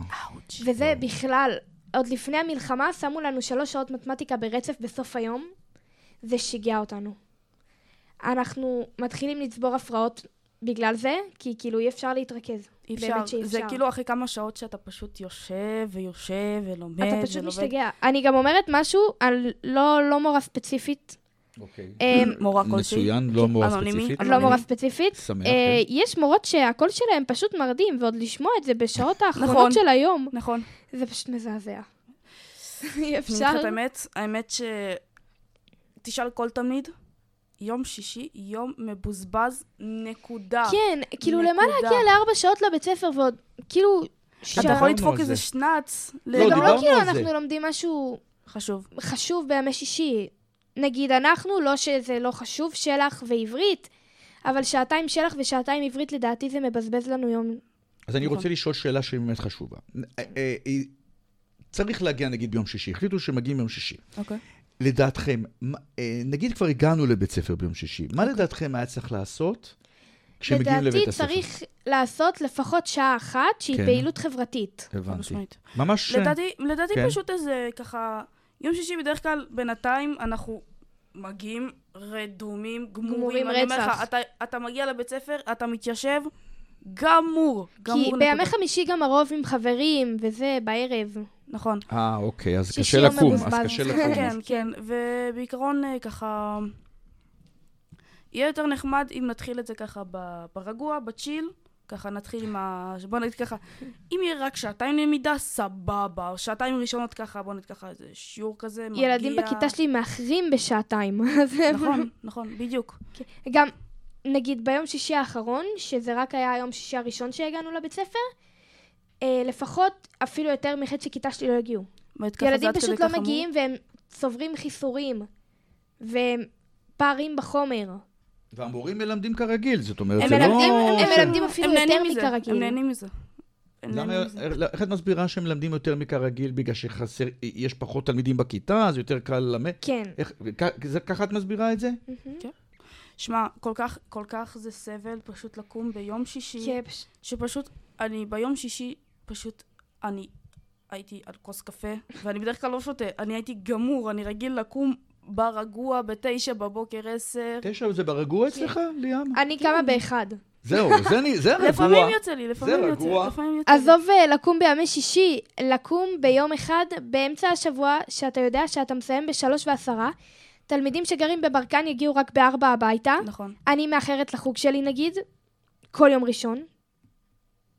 וזה בכלל, עוד לפני המלחמה שמו לנו שלוש שעות מתמטיקה ברצף בסוף היום. זה שיגע אותנו. אנחנו מתחילים לצבור הפרעות בגלל זה, כי כאילו אי אפשר להתרכז. אי באמת אפשר. שאי זה אפשר. כאילו אחרי כמה שעות שאתה פשוט יושב ויושב ולומד אתה פשוט ולומד. משתגע. אני גם אומרת משהו על לא, לא מורה ספציפית. אוקיי. אה, מורה כלשהי. מצוין, לא מורה ספציפית. לא מורה ספציפית. שמח, אה, כן. יש מורות שהקול שלהם פשוט מרדים, ועוד לשמוע את זה בשעות האחרונות נכון. של היום, נכון. זה פשוט מזעזע. אי אפשר. האמת, ש... תשאל כל תלמיד, יום שישי, יום מבוזבז, נקודה. כן, כאילו למה. להגיע לארבע שעות לבית ספר ועוד, כאילו, אתה. יכול לדפוק איזה זה. שנץ. ל- זה גם דיברנו לא כאילו על זה. אנחנו לומדים משהו חשוב. חשוב בימי שישי. נגיד אנחנו, לא שזה לא חשוב, שלח ועברית, אבל שעתיים שלח ושעתיים עברית לדעתי זה מבזבז לנו יום. אז אני. רוצה לשאול שאלה שהיא באמת חשובה. אה, אה, אה, צריך להגיע נגיד ביום שישי, החליטו שמגיעים ביום שישי. אוקיי. לדעתכם, נגיד כבר הגענו לבית ספר ביום שישי, מה לדעתכם היה צריך לעשות כשהם מגיעים לבית לדעתי הספר. צריך לעשות לפחות שעה אחת שהיא כן. פעילות חברתית. הבנתי. ממש... לדעתי, לדעתי כן. פשוט איזה ככה, יום שישי בדרך כלל בינתיים אנחנו מגיעים רדומים, גמורים. גמורים אני אומר לך, רצח. אתה, אתה מגיע לבית ספר, אתה מתיישב, גמור. גמור כי. בימי חמישי גם הרוב עם חברים, וזה, בערב. נכון. אה, אוקיי, אז קשה לקום, אז. קשה לקום. כן, כן, ובעיקרון אה, ככה... יהיה יותר נחמד אם נתחיל את זה ככה ברגוע, בצ'יל. ככה נתחיל עם ה... בוא נגיד ככה, אם יהיה רק שעתיים למידה, סבבה. או שעתיים ראשונות ככה, בוא נגיד ככה, איזה שיעור כזה, מגיע... ילדים בכיתה שלי מאחרים בשעתיים. נכון, נכון, בדיוק. גם, נגיד ביום שישי האחרון, שזה רק היה היום שישי הראשון שהגענו לבית ספר, אה, לפחות אפילו יותר מחצי כיתה שלי לא הגיעו. ילדים פשוט לא מגיעים והם צוברים חיסורים. והם פערים בחומר. והמורים מלמדים כרגיל, זאת אומרת, זה לא... הם ש- מלמדים אפילו יותר מכרגיל. הם נהנים מזה. למה. איך את מסבירה שהם מלמדים יותר מכרגיל בגלל שחסר, יש פחות תלמידים בכיתה, אז יותר קל ללמד? כן. איך, ככה את מסבירה את זה? שמע, כל כך, כל כך זה סבל פשוט לקום ביום שישי, כן, פש- שפשוט, אני ביום שישי, פשוט, אני הייתי על כוס קפה, ואני בדרך כלל לא שותה, אני הייתי גמור, אני רגיל לקום ברגוע בתשע בבוקר, עשר. תשע זה ברגוע אצלך, ליאם? אני קמה באחד. זהו, זה אני- זה רגוע. לפעמים יוצא לי, לפעמים יוצא, רגוע. לפעמים יוצא לי. עזוב אה, לקום בימי שישי, לקום ביום אחד באמצע השבוע, שאתה יודע שאתה מסיים בשלוש ועשרה, תלמידים שגרים בברקן יגיעו רק בארבע הביתה. נכון. אני מאחרת לחוג שלי נגיד, כל יום ראשון.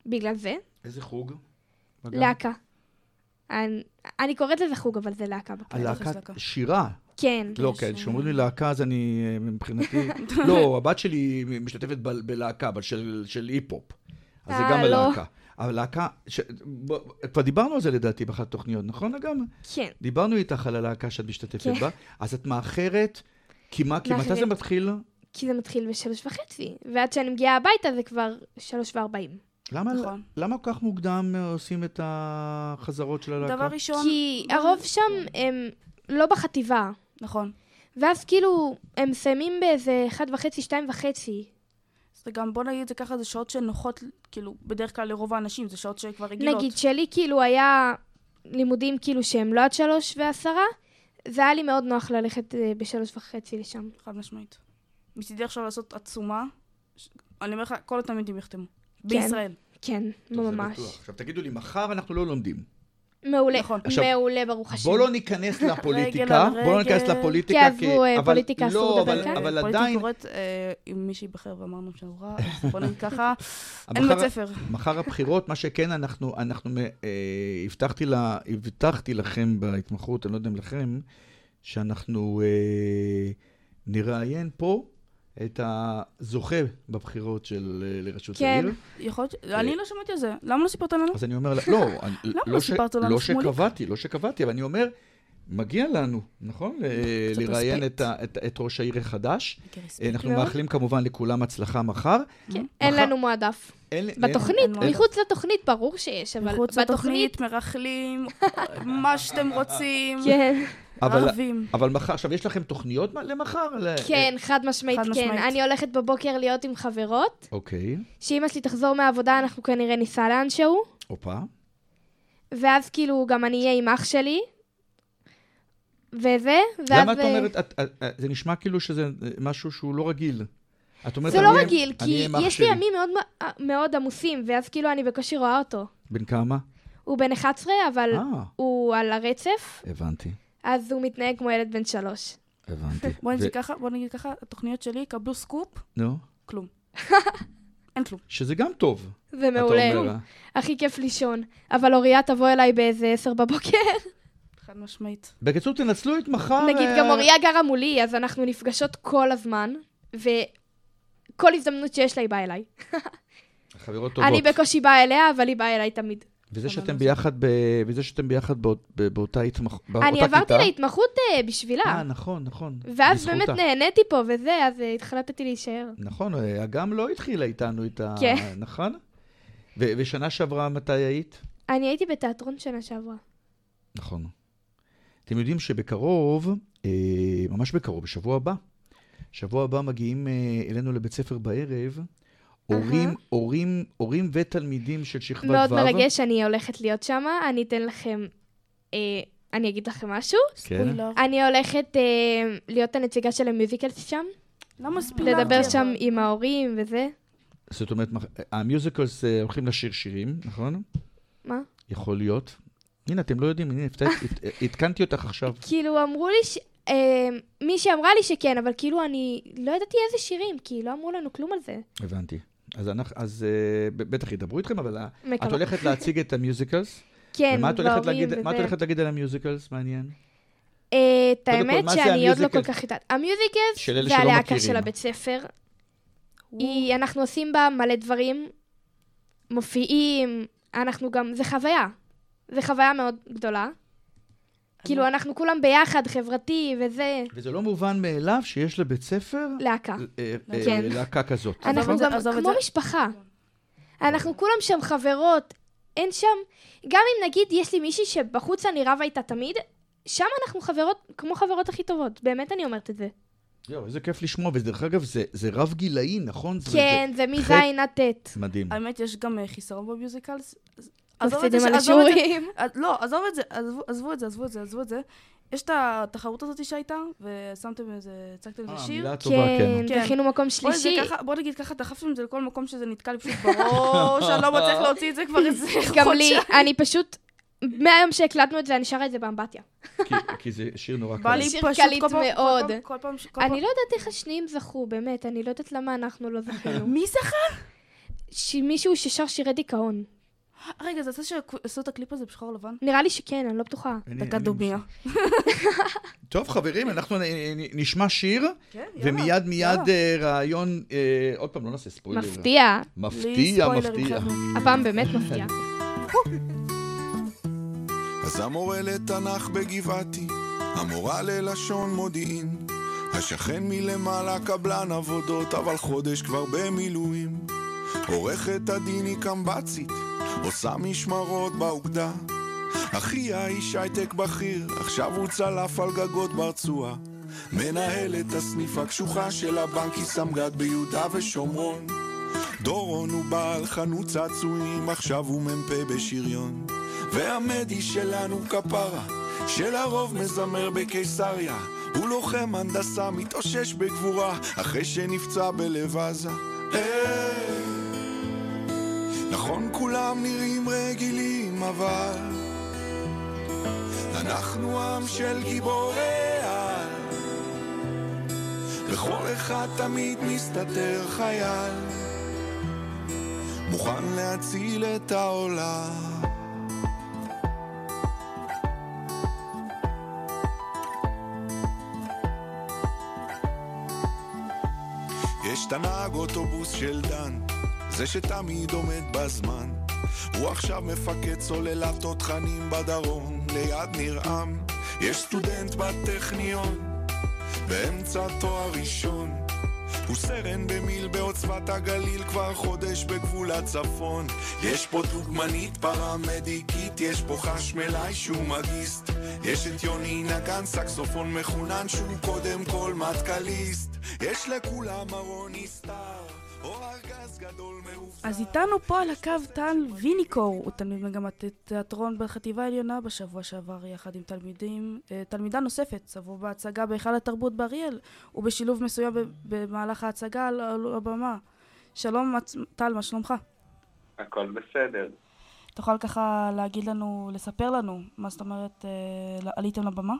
בגלל זה. איזה חוג? להקה. אני, אני קוראת לזה חוג, אבל זה להקה. הלהקת שירה. כן. לא, כן, כשאומרים לי להקה, אז אני, אה, מבחינתי... לא, הבת שלי משתתפת ב- בלהקה, אבל של של היפ-הופ. אז זה אה, גם לא. הלהקה. אבל להקה... ש- בוא- כבר דיברנו על זה לדעתי באחת התוכניות, נכון אגם? כן. דיברנו איתך על הלהקה שאת משתתפת כן. בה, אז את מאחרת, כי מה, כי מתי זה. מתחיל? כי זה מתחיל בשלוש וחצי, ועד שאני מגיעה הביתה זה כבר שלוש וארבעים. למה, נכון. למה כל כך מוקדם אה, עושים את החזרות של הלהקה? דבר ראשון... כי הרוב שם הם לא בחטיבה. נכון. ואז כאילו, הם מסיימים באיזה אחד וחצי, שתיים וחצי. זה גם, בוא נגיד את זה ככה, זה שעות שנוחות, כאילו, בדרך כלל לרוב האנשים, זה שעות שכבר רגילות. נגיד שלי כאילו היה לימודים כאילו שהם לא עד שלוש ועשרה, זה היה לי מאוד נוח ללכת אה, בשלוש וחצי לשם. חד משמעית. מצידי עכשיו לעשות עצומה, ש- אני אומר לך, כל התלמידים יחתמו. כן. בישראל. כן, ממש. עכשיו תגידו לי, מחר אנחנו לא לומדים. מעולה, נכון. עכשיו, מעולה, ברוך השם. בואו לא ניכנס לפוליטיקה, רגל על בואו לא ניכנס. לפוליטיקה, כי עזבו, אה, פוליטיקה אסור לא, לדבר אבל- כאן. אבל עדיין, קוראת, אה, אם מישהי ייבחר ואמרנו שהוא רע, אז בוא נגיד ככה, אין בית ספר. מחר הבחירות, מה שכן, אנחנו, אנחנו אה, הבטחתי, לה, הבטחתי לכם בהתמחות, אני לא יודע אם לכם, שאנחנו אה, נראיין פה את הזוכה בבחירות של אה, לראשות כן. העיר. יכול להיות, ש- אני לא שמעתי על זה. למה לא סיפרת לנו? אז אני אומר, לא, לא, לא לא? שקבעתי, לא שקבעתי, אבל אני אומר, מגיע לנו, נכון? אה, קצת לראיין. את, את, את ראש העיר החדש. רספקט אה, אנחנו מאוד. מאחלים כמובן לכולם הצלחה מחר. כן, אין מחר- לנו מועדף. אין, אין- בתוכנית, אין- מחוץ לתוכנית, ברור שיש, אבל מחוץ בתוכנית, לתוכנית, מרכלים, מה שאתם רוצים. כן, אבל, ערבים. אבל מחר, עכשיו יש לכם תוכניות למחר? ל- כן, חד משמעית, חד כן. משמעית. אני הולכת בבוקר להיות עם חברות, אוקיי, שאמא שלי תחזור מהעבודה, אנחנו כנראה ניסע לאנשהו, הופה. ואז כאילו גם אני אהיה עם אח שלי, וזה, ואז... למה את אה, אומרת, את, את, את, זה נשמע כאילו שזה אה, משהו שהוא לא רגיל. את אומרת, זה אני לא אהיה- רגיל, אני כי אח יש לי שלי. ימים מאוד, מ- מאוד עמוסים, ואז כאילו אני בקושי רואה אותו. בן כמה? הוא בן 11, אבל אה, הוא על הרצף, הבנתי, אז הוא מתנהג כמו ילד בן שלוש. הבנתי. בוא נגיד ו- ככה, בוא נגיד ככה, התוכניות שלי יקבלו סקופ, נו, כלום. אין כלום. שזה גם טוב. זה מעולה. אה? הכי כיף לישון. אבל אוריה תבוא אליי באיזה עשר בבוקר. חד משמעית. בקיצור, תנצלו את מחר. נגיד, אה, גם אוריה גרה מולי, אז אנחנו נפגשות כל הזמן, וכל הזדמנות שיש לה היא באה אליי. חברות טובות. אני בקושי באה אליה, אבל היא באה אליי תמיד. וזה שאתם ביחד, ב... וזה שאתם ביחד באות- באותה התמח... באותה אני עברתי כיתה. להתמחות אה, בשבילה. אה, נכון, נכון. ואז בזכותה. באמת נהניתי פה וזה, אז אה, החלטתי להישאר. נכון, אגם לא התחילה איתנו את ה... כן. נכון? ו- ושנה שעברה מתי היית? אני הייתי בתיאטרון שנה שעברה. נכון. אתם יודעים שבקרוב, אה, ממש בקרוב, בשבוע הבא, שבוע הבא מגיעים אה, אלינו לבית ספר בערב הורים, הורים, הורים ותלמידים של שכבת ו'. מאוד מרגש, אני הולכת להיות שם. אני אתן לכם... אה, אני אגיד לכם משהו. כן. אני הולכת אה, להיות הנציגה של המיוזיקלס שם. למה ספוילר? לדבר שם עם ההורים וזה. זאת אומרת, מח- ה musicals אה, הולכים לשיר שירים, נכון? מה? יכול להיות. הנה, אתם לא יודעים, הנה, עדכנתי אותך עכשיו. כאילו, אמרו לי ש... אה, מישהי אמרה לי שכן, אבל כאילו אני לא ידעתי איזה שירים, כי לא אמרו לנו כלום על זה. הבנתי. אז, אנחנו, אז אה, בטח ידברו איתכם, אבל את. הולכת להציג את ה musicals? כן, ומה את הולכת להגיד, מה את. הולכת להגיד על ה musicals? מעניין. אה, את האמת שאני עוד לא כל? כך יודעת. המיוזיקלס זה הלהקה. של הבית ספר. אנחנו עושים בה מלא דברים, מופיעים, אנחנו גם, זה חוויה. זה חוויה מאוד גדולה. כאילו, אנחנו כולם ביחד, חברתי וזה, וזה לא מובן מאליו שיש לבית ספר להקה. אה, אה, כן. להקה כזאת. אנחנו זה- גם כמו זה. משפחה. אנחנו כולם שם חברות, אין שם, גם אם נגיד יש לי מישהי שבחוץ אני רבה איתה תמיד, שם אנחנו חברות, כמו חברות הכי טובות, באמת אני אומרת את זה. יואו, איזה כיף לשמוע, ודרך אגב, זה, זה רב גילאי, נכון? זה, כן, זה מז' עד ט'. זה מדהים. האמת, יש גם אה, חיסרון במיוזיקלס. מפסידים זה, על. אז- לא, עזוב את זה, עזבו- עזבו את זה, עזבו את זה, עזבו את זה. יש את התחרות הזאת שהייתה, ושמתם איזה, הצגתם איזה אה, שיר. מילה טובה, כן. כן, זכינו מקום בוא, זה שלישי. בוא נגיד ככה, דחפתם את זה לכל מקום שזה נתקע לי פשוט בראש, אני לא מצליח להוציא את זה כבר איזה גם לי, חודשיים. אני פשוט, מהיום שהקלטנו את זה, אני שרה את זה באמבטיה. כי, זה שיר נורא בא קל. לי שיר פשוט קליט כל פעם, מאוד. כל פעם, כל פעם, כל אני. לא יודעת איך השניים זכו, באמת, אני לא יודעת למה אנחנו לא זכינו. מי זכה? מישהו ששר שירי דיכאון. רגע, זה יצא שעשו את הקליפ הזה בשחור לבן? נראה לי שכן, אני לא בטוחה. דקה דומיה. טוב, חברים, אנחנו נשמע שיר, כן, ומיד מיד. אה, רעיון, אה, עוד פעם, לא נעשה ספוילר. מפתיע. מפתיע, מפתיע. הפעם באמת מפתיע. אז המורה לתנ"ך בגבעתי, המורה ללשון מודיעין, השכן מלמעלה קבלן עבודות, אבל חודש כבר במילואים. עורכת הדין היא קמב"צית, עושה משמרות באוגדה. אחיה איש הייטק בכיר, עכשיו הוא צלף על גגות ברצועה. מנהלת הסניף הקשוחה של הבנק, היא סמג"ד ביהודה ושומרון. דורון הוא בעל חנות צעצועים, עכשיו הוא מ"פ בשריון. והמדי שלנו כפרה, שלרוב מזמר בקיסריה. הוא לוחם הנדסה, מתאושש בגבורה, אחרי שנפצע בלב עזה. אה, נכון כולם נראים רגילים, אבל אנחנו עם של גיבורי על. לכל אחד תמיד מסתתר חייל, מוכן להציל את העולם. יש את אוטובוס של דן, זה שתמיד עומד בזמן. הוא עכשיו מפקד סוללת תותחנים בדרום, ליד ניר-עם. יש סטודנט בטכניון, באמצע תואר ראשון. הוא סרן במיל בעוצבת הגליל, כבר חודש בגבול הצפון. יש פה דוגמנית פרמדיקית, יש פה חשמלאי שהוא מגיסט. יש את יוני נגן, סקסופון מחונן, שהוא קודם כל מטכליסט. יש לכולם ארוני סטאר, או ארגז גדול. אז איתנו פה על הקו טל ויניקור, הוא תלמיד מגמת תיאטרון בחטיבה העליונה בשבוע שעבר יחד עם תלמידים, אה, תלמידה נוספת, צבעו בהצגה בהיכל התרבות באריאל, ובשילוב מסוים במהלך ההצגה על הבמה. שלום טל, מה שלומך? הכל בסדר. תוכל ככה להגיד לנו, לספר לנו, מה זאת אומרת, אה, עליתם לבמה?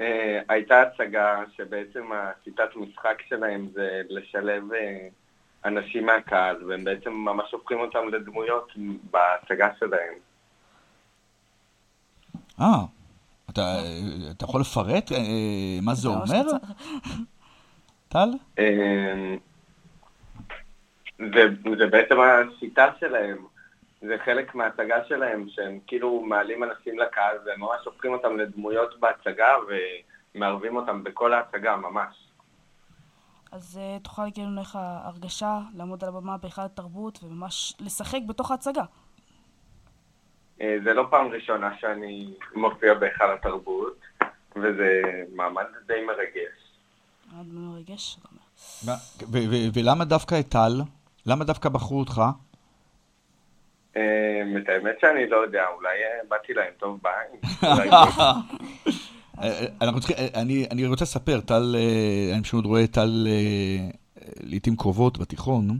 אה, הייתה הצגה שבעצם השיטת משחק שלהם זה לשלב אנשים מהקהל, והם בעצם ממש הופכים אותם לדמויות בהצגה שלהם. אה, אתה, אתה יכול לפרט אה, מה זה אומר? טל? אה, זה, זה בעצם השיטה שלהם. זה חלק מההצגה שלהם, שהם כאילו מעלים אנשים לקהל והם ממש הופכים אותם לדמויות בהצגה ומערבים אותם בכל ההצגה ממש. אז אה, תוכל להגיד לנו איך ההרגשה לעמוד על הבמה בהיכל התרבות וממש לשחק בתוך ההצגה. אה, זה לא פעם ראשונה שאני מופיע בהיכל התרבות, וזה מעמד די מרגש. מאוד מרגש. ולמה דווקא את טל? למה דווקא בחרו אותך? אה, את האמת שאני לא יודע, אולי באתי להם טוב בעין. אולי- אה, אנחנו צריכים, אה, אני, אני רוצה לספר, טל, אה, אני פשוט רואה טל אה, לעיתים קרובות בתיכון,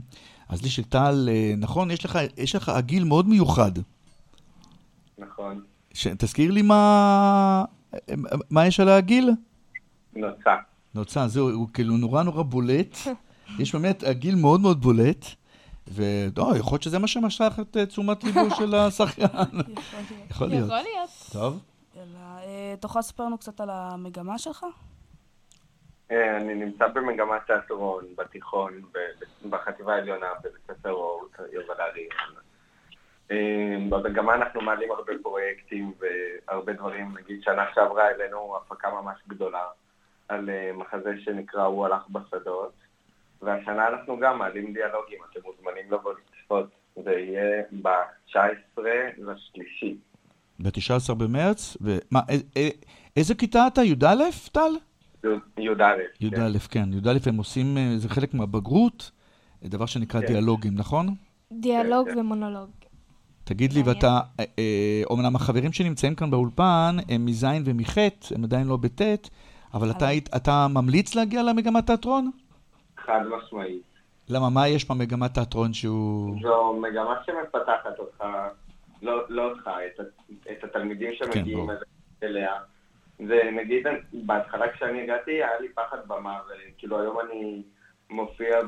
אז לי שטל, אה, נכון, יש לך, יש לך עגיל מאוד מיוחד. נכון, ש, תזכיר לי מה, מה יש על העגיל? נוצה. נוצה, זהו, הוא כאילו נורא נורא בולט. יש באמת עגיל מאוד מאוד בולט. ולא, יכול להיות שזה מה שמשך את אה, תשומת ליבו של השחקן. יכול להיות. יכול להיות. טוב. אה, תוכל לספר לנו קצת על המגמה שלך? אה, אני נמצא במגמת תיאטרון בתיכון, בחטיבה העליונה בבית ספר אורט, יובל אריאל. אה, במגמה אנחנו מעלים הרבה פרויקטים והרבה דברים. נגיד שנה שעברה העלינו הפקה ממש גדולה על מחזה שנקרא "הוא הלך בשדות", והשנה אנחנו גם מעלים דיאלוגים, אתם מוזמנים לבוא לצפות. זה יהיה ב-19 לשלישי. ב-19 במרץ, ומה, איזה כיתה אתה? י"א, טל? י"א. י"א, כן. י"א הם עושים, אה, זה חלק מהבגרות, דבר שנקרא כן. דיאלוגים, נכון? דיאלוג כן, כן. ומונולוג. תגיד לי, ואתה, אה, אה, אומנם החברים שנמצאים כאן באולפן הם מז' ומח', הם עדיין לא בט', אבל אתה, היית- אתה ממליץ להגיע למגמת תיאטרון? חד משמעית. למה, מה יש במגמת תיאטרון שהוא... זו מגמה שמפתחת אותך, לא, לא אותך, את, את התלמידים שמגיעים ברור. אליה. זה נגיד, בהתחלה כשאני הגעתי היה לי פחד במה, וכאילו היום אני מופיע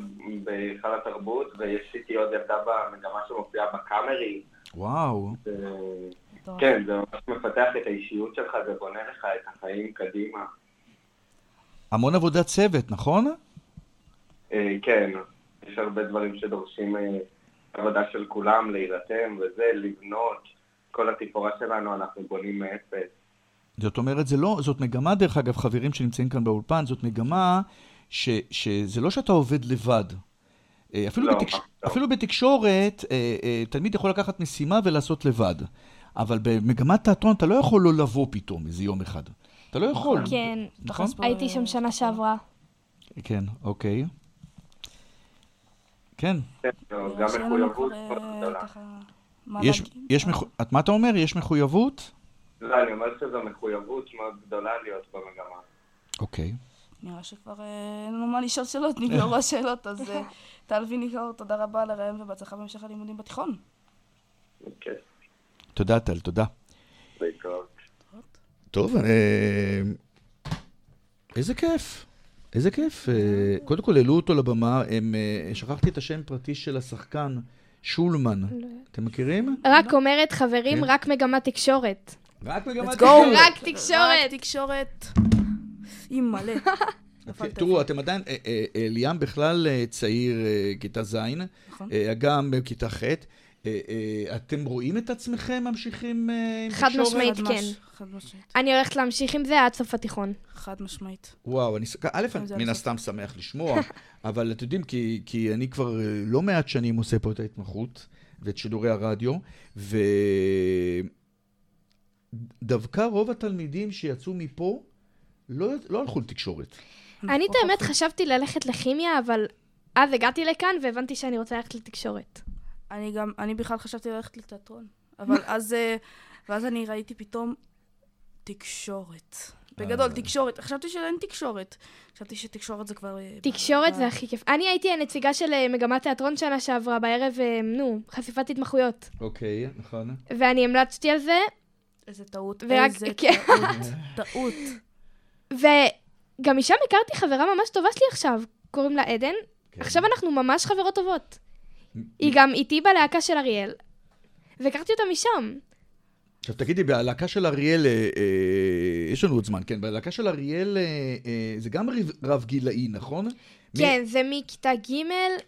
בהיכל התרבות, ויש איתי עוד ילדה במגמה שמופיעה בקאמרי. וואו. טוב. כן, זה ממש מפתח את האישיות שלך ובונה לך את החיים קדימה. המון עבודת צוות, נכון? אה, כן, יש הרבה דברים שדורשים אה, עבודה של כולם, להירתם וזה, לבנות. כל התפאורה שלנו אנחנו בונים מאפס. זאת אומרת, זה לא, זאת מגמה, דרך אגב, חברים שנמצאים כאן באולפן, זאת מגמה ש, שזה לא שאתה עובד לבד. אה, אפילו, לא, בתקש... לא. אפילו בתקשורת, אה, אה, תלמיד יכול לקחת משימה ולעשות לבד. אבל במגמת תיאטרון אתה לא יכול לא לבוא פתאום איזה יום אחד. אתה לא יכול. כן, נכון? הייתי שם שנה שעברה. כן, אוקיי. כן. גם מחויבות אה, גדולה. ככה, מה יש, להגיד? יש מחו... את, מה אתה אומר? יש מחויבות? לא, אני אומר שזו מחויבות מאוד גדולה להיות במגמה. אוקיי. נראה שכבר אה, אין לנו מה לשאול שאלות, נגמרו השאלות, אז אה, טל ויניקור, תודה רבה על הרעיון ובהצלחה בהמשך הלימודים בתיכון. כן, תודה, טל, תודה. טוב, איזה כיף. איזה כיף. אה, קודם כל העלו אותו לבמה, הם, אה, שכחתי את השם פרטי של השחקן, שולמן. אתם מכירים? רק אומרת, חברים, כן. רק מגמת תקשורת. רק מגמת go. רק תקשורת. רק תקשורת. עם מלא. תראו, אתם עדיין, אה, אה, ליאם בכלל צעיר, כיתה ז', נכון. אגם בכיתה ח'. אה, אה, אתם רואים את עצמכם ממשיכים אה, עם חד תקשורת? משמעית, כן. חד משמעית. אני הולכת להמשיך עם זה עד סוף התיכון. חד משמעית. וואו, אני, א', כן, מן. הסתם שמח לשמוע, אבל אתם יודעים, כי, כי אני כבר לא מעט שנים עושה פה את ההתמחות ואת שידורי הרדיו, ודווקא רוב התלמידים שיצאו מפה לא, לא הלכו לתקשורת. אני את האמת חשבתי ללכת לכימיה, אבל אז הגעתי לכאן והבנתי שאני רוצה ללכת לתקשורת. אני גם, אני בכלל חשבתי ללכת לתיאטרון. אבל אז, אה, ואז אני ראיתי פתאום תקשורת. בגדול, תקשורת. חשבתי שאין תקשורת. חשבתי שתקשורת זה כבר... אה, תקשורת זה הכי כיף. אני הייתי הנציגה של אה, מגמת תיאטרון שנה שעברה בערב, אה, נו, חשיפת התמחויות. אוקיי, נכון. ואני המלצתי על זה, איזה טעות, איזה כן. טעות. טעות. וגם משם הכרתי חברה ממש טובה שלי עכשיו, קוראים לה עדן. כן. עכשיו אנחנו ממש חברות טובות. היא גם איתי בלהקה של אריאל, והכרתי אותה משם. עכשיו תגידי, בלהקה של אריאל, אה, אה, יש לנו עוד זמן, כן, בלהקה של אריאל אה, אה, זה גם רב, רב גילאי, נכון? כן, זה מכיתה ג'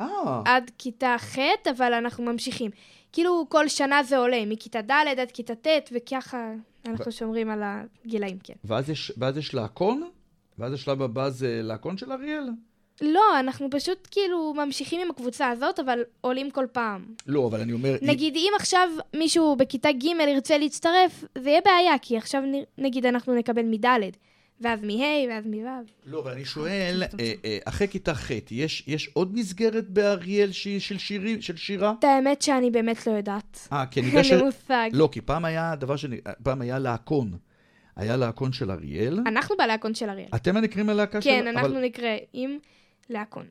אה, עד כיתה ח', אבל אנחנו ממשיכים. כאילו כל שנה זה עולה, מכיתה ד' עד כיתה ט', וככה אנחנו שומרים על הגילאים, כן. ואז יש, ואז יש להקון? ואז השלב הבא זה להקון של אריאל? לא, אנחנו פשוט כאילו ממשיכים עם הקבוצה הזאת, אבל עולים כל פעם. לא, אבל אני אומר... נגיד, אם עכשיו מישהו בכיתה ג' ירצה להצטרף, זה יהיה בעיה, כי עכשיו נגיד אנחנו נקבל מד', ואז מ-ה', ואז מו'. לא, אבל אני שואל, אה, אה, אחרי כיתה ח', יש יש עוד מסגרת באריאל של שירה? את האמת שאני באמת לא יודעת. אה, כי אני אין יודע ש... לי מושג. לא, כי פעם היה דבר ש... פעם היה להקון. היה להקון של אריאל. אנחנו בלהקון של אריאל. אתם הנקראים ללהקה של... כן, אנחנו נקראים להקון.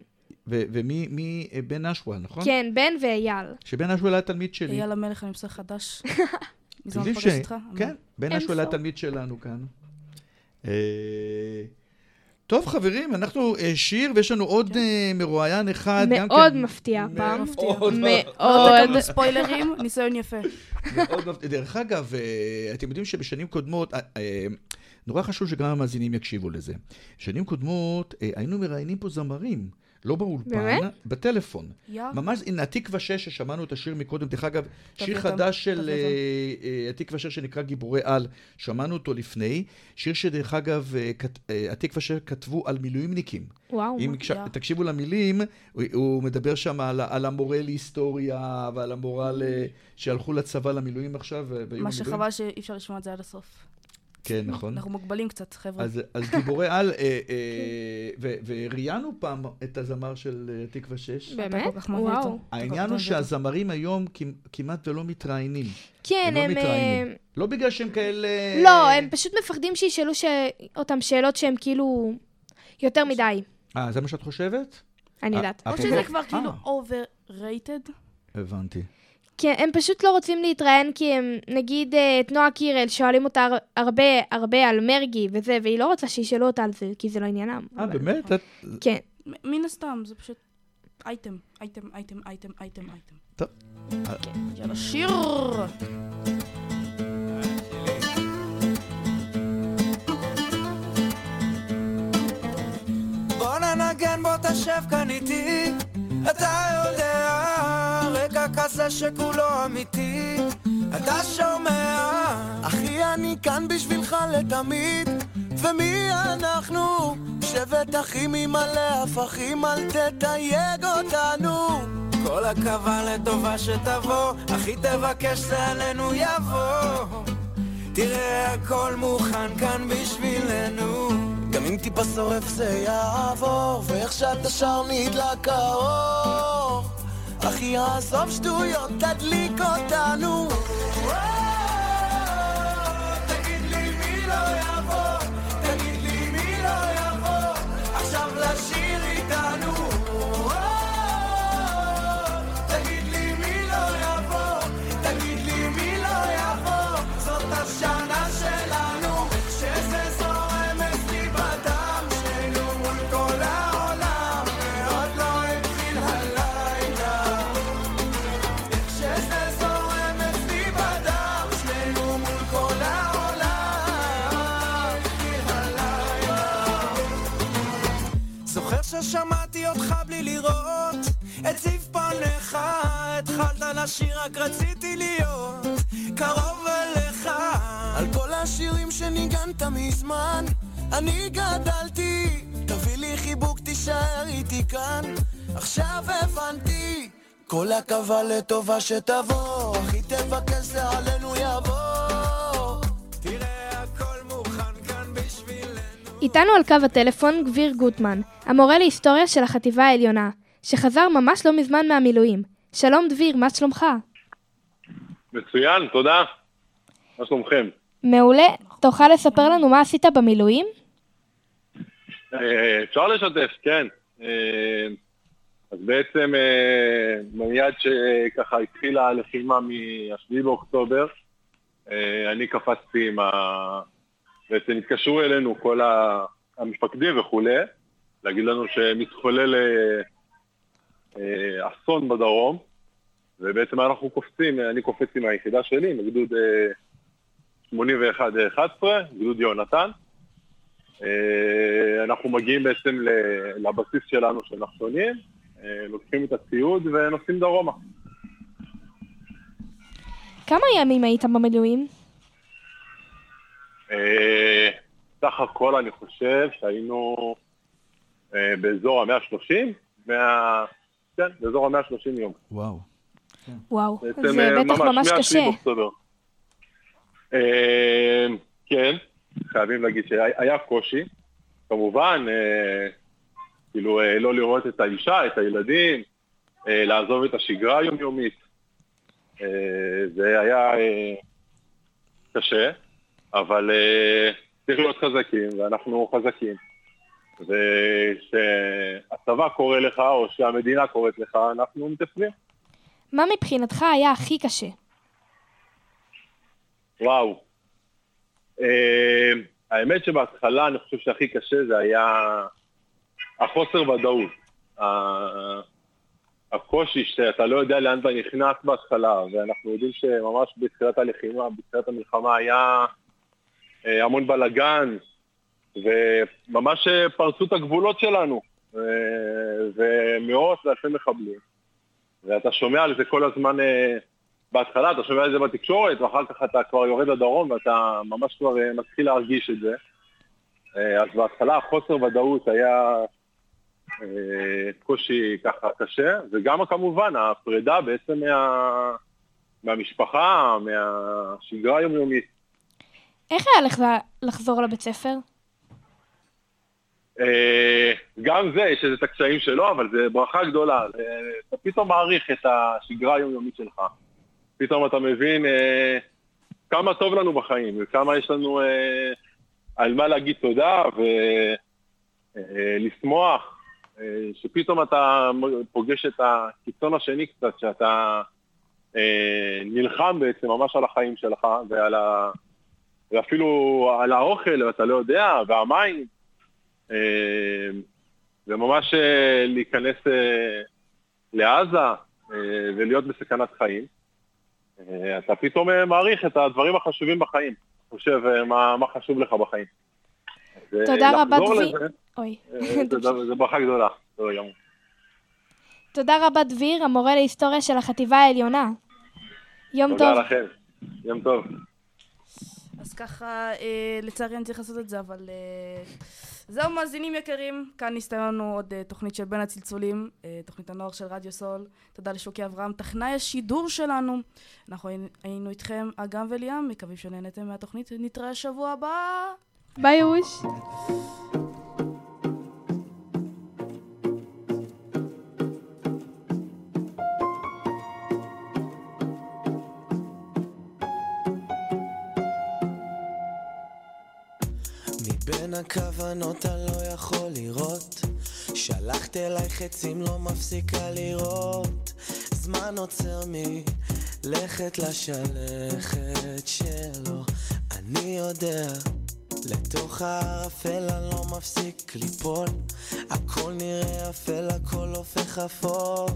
ו- ומי מי, אה, בן אשוול, נכון? כן, בן ואייל. שבן אשוול היה תלמיד שלי. אייל המלך, אני בסדר חדש. מזמן פגשתי ש- אותך? כן, בן אשוול היה. תלמיד שלנו כאן. אה, טוב, חברים, אנחנו אה, שיר, ויש לנו עוד אה, מרואיין אחד. מאוד כן- מפתיע הפעם. מאוד. מאוד. מאוד. ספוילרים, ניסיון יפה. מאוד מפתיע. דרך אגב, אתם יודעים שבשנים קודמות, נורא חשוב שגם המאזינים יקשיבו לזה. בשנים קודמות אה, היינו מראיינים פה זמרים, לא באולפן, באמת? בטלפון. יא. ממש, הנה, התקווה 6, ששמענו את השיר מקודם, דרך אגב, שיר חדש של אה. אה, התקווה 6 שנקרא גיבורי על, שמענו אותו לפני. שיר שדרך אגב, אה, התקווה 6 כתבו על מילואימניקים. וואו. אם מה- כש-. תקשיבו למילים, הוא, הוא מדבר שם על, על המורה להיסטוריה ועל המורה ל... שהלכו לצבא למילואים עכשיו. מה. שחבל שאי אפשר לשמוע את זה עד הסוף. כן, נכון. אנחנו מוגבלים קצת, חבר'ה. אז, אז גיבורי על, אה, אה, ו- וראיינו פעם את הזמר של אה, תקווה 6. באמת? וואו. העניין הוא. שהזמרים היום כמ- כמעט ולא מתראיינים. כן, לא הם... מתראיינים. אה, לא בגלל שהם כאלה... לא, הם פשוט מפחדים שישאלו ש- אותם שאלות שהן כאילו יותר מדי. אה, זה מה שאת חושבת? אני יודעת. או שזה כבר כאילו אה, overrated. הבנתי. כן, הם פשוט לא רוצים להתראיין כי הם, נגיד, אה, את נועה קירל, שואלים אותה הר- הרבה הרבה על מרגי וזה, והיא לא רוצה שישאלו אותה על זה, כי זה לא עניינם. אה, באמת? את- כן. מן הסתם, זה פשוט אייטם, אייטם, אייטם, אייטם, אייטם, אייטם. טוב. יאללה, שיר! בוא ננגן בוא תשב כאן איתי אתה יודע רגע כזה שכולו אמיתי אתה שומע אחי, אני כאן בשבילך לתמיד, ומי אנחנו? שבט אחים עם מלא הפכים, אל תתייג אותנו. כל הקווה לטובה שתבוא אחי תבקש זה עלינו יבוא תראה הכל מוכן כאן בשבילנו גם אם טיפה שורף זה יעבור, ואיך שאתה שר נדלק האור. אחי, עזוב שטויות, תדליק אותנו. זוכר ששמעתי אותך בלי לראות את זיו פניך, התחלת לשיר רק רציתי להיות קרוב אליך. על כל השירים שניגנת מזמן, אני גדלתי. תביא לי חיבוק, תישאר איתי כאן. עכשיו הבנתי, כל הקווה לטובה שתבוא. אחי, תבקש זה עלינו יבוא. איתנו על קו הטלפון גביר גוטמן, המורה להיסטוריה של החטיבה העליונה, שחזר ממש לא מזמן מהמילואים. שלום דביר, מה שלומך? מצוין, תודה. מה שלומכם? מעולה. תוכל לספר לנו מה עשית במילואים? אה, אפשר לשתף, כן. אה, אז בעצם אה, מיד שככה התחילה הלחימה מ-7 באוקטובר, אני קפצתי עם. בעצם התקשרו אלינו כל ה- המפקדים וכולי, להגיד לנו שמתחולל אה, אה, אסון בדרום, ובעצם אנחנו קופצים, אני קופץ עם היחידה שלי, עם גדוד אה, 81-11, גדוד יהונתן. אה, אנחנו מגיעים בעצם לבסיס שלנו של נחשונים, אה, לוקחים את הציוד ונוסעים דרומה. כמה ימים היית במילואים? אה, סך הכל אני חושב שהיינו אה, באזור ה-130, 100... כן, באזור ה-130 יום. וואו. וואו, זה אה, בטח ממש מה-7 קשה. כן, חייבים להגיד שהיה קושי. כמובן, כאילו, לא לראות את האישה, את הילדים, לעזוב את השגרה היומיומית. זה היה קשה, אבל אה, צריך להיות חזקים, ואנחנו חזקים. וכשהצבא קורא לך, או שהמדינה קוראת לך, אנחנו מתייצבים. מה מבחינתך היה הכי קשה? וואו. אה, האמת שבהתחלה אני חושב שהכי קשה זה היה החוסר ודאות. הקושי שאתה לא יודע לאן אתה נכנס בהתחלה, ואנחנו יודעים שממש בתחילת הלחימה, בתחילת המלחמה היה המון בלאגן, וממש אה, פרצו את הגבולות שלנו, אה, ומאות ואלפי מחבלים. ואתה שומע על זה כל הזמן אה, בהתחלה, אתה שומע על זה בתקשורת, ואחר כך אתה כבר יורד לדרום ואתה ממש כבר אה, מתחיל להרגיש את זה. אה, אז בהתחלה החוסר ודאות היה אה, קושי ככה קשה, וגם כמובן הפרידה בעצם מה, מהמשפחה, מהשגרה היומיומית. איך היה לך לחזור לבית ספר? אה, גם זה, יש את הקשיים שלו, אבל זה ברכה גדולה. אתה פתאום מעריך את השגרה היומיומית שלך. פתאום אתה מבין אה, כמה טוב לנו בחיים, וכמה יש לנו אה, על מה להגיד תודה ולשמוח, שפתאום אתה פוגש את הקיצון השני קצת, שאתה נלחם בעצם ממש על החיים שלך, ועל ה... ואפילו על האוכל, ואתה לא יודע, והמים. אה, וממש אה, להיכנס אה, לעזה ולהיות בסכנת חיים. אתה פתאום מעריך את הדברים החשובים בחיים. חושב מה, מה חשוב לך בחיים. תודה רבה. לזה, אוי. זה, זה ברכה גדולה. גמור. תודה רבה, דביר, המורה להיסטוריה של החטיבה העליונה. יום תודה טוב. לכם. יום טוב. אז ככה, אה, לצערי אני צריך לעשות את זה, אבל אה, זהו מאזינים יקרים, כאן נסתיים לנו עוד אה, תוכנית של בין הצלצולים, אה, תוכנית הנוער של רדיו סול. תודה לשוקי אברהם, טכנאי השידור שלנו. אנחנו היינו- איתכם, אגם וליאם, מקווים שנהנתם מהתוכנית, נתראה שבוע הבא. ביי יוש. הכוונות אני לא יכול לראות. שלחת אליי חצים לא מפסיקה לראות. זמן עוצר מלכת לשלכת שלו. אני יודע לתוך הערפל אני לא מפסיק ליפול. הכל נראה אפל הכל הופך אפור.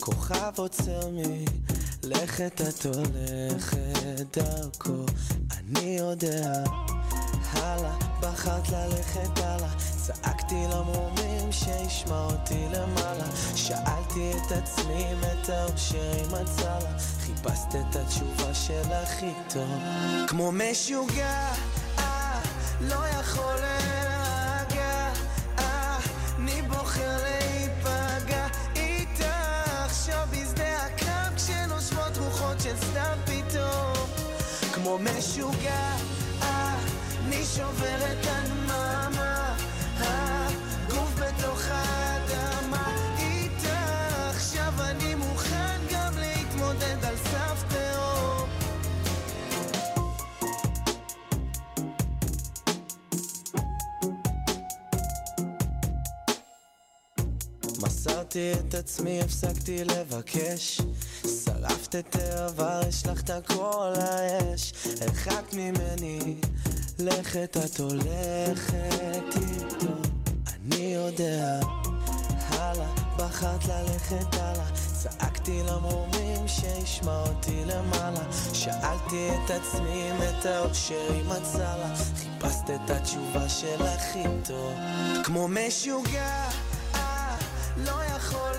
כוכב עוצר מלכת את הולכת דרכו. אני יודע הלאה, בחרת ללכת הלאה. צעקתי למרומים שישמע אותי למעלה. שאלתי את עצמי אם את האושר היא מצאה לה חיפשת את התשובה של הכי טוב כמו משוגע, אה, לא יכול להירגע. אה, אני בוחר להיפגע? איתך שם בשדה הקרב כשנושבות רוחות של סתם פתאום. כמו משוגע, שובר את הדממה, הגוף בתוך האדמה, איתך עכשיו אני מוכן גם להתמודד על סף. מסרתי את עצמי, הפסקתי לבקש. שרפת את העבר, השלכת הכל האש. הרחקת ממני, לכת את הולכת איתו. אני יודע, הלאה, בחרת ללכת הלאה. צעקתי למרומים שישמע אותי למעלה. שאלתי את עצמי אם את האושר היא מצאה לה חיפשת את התשובה של הכי טוב כמו משוגע, אה, לא יכול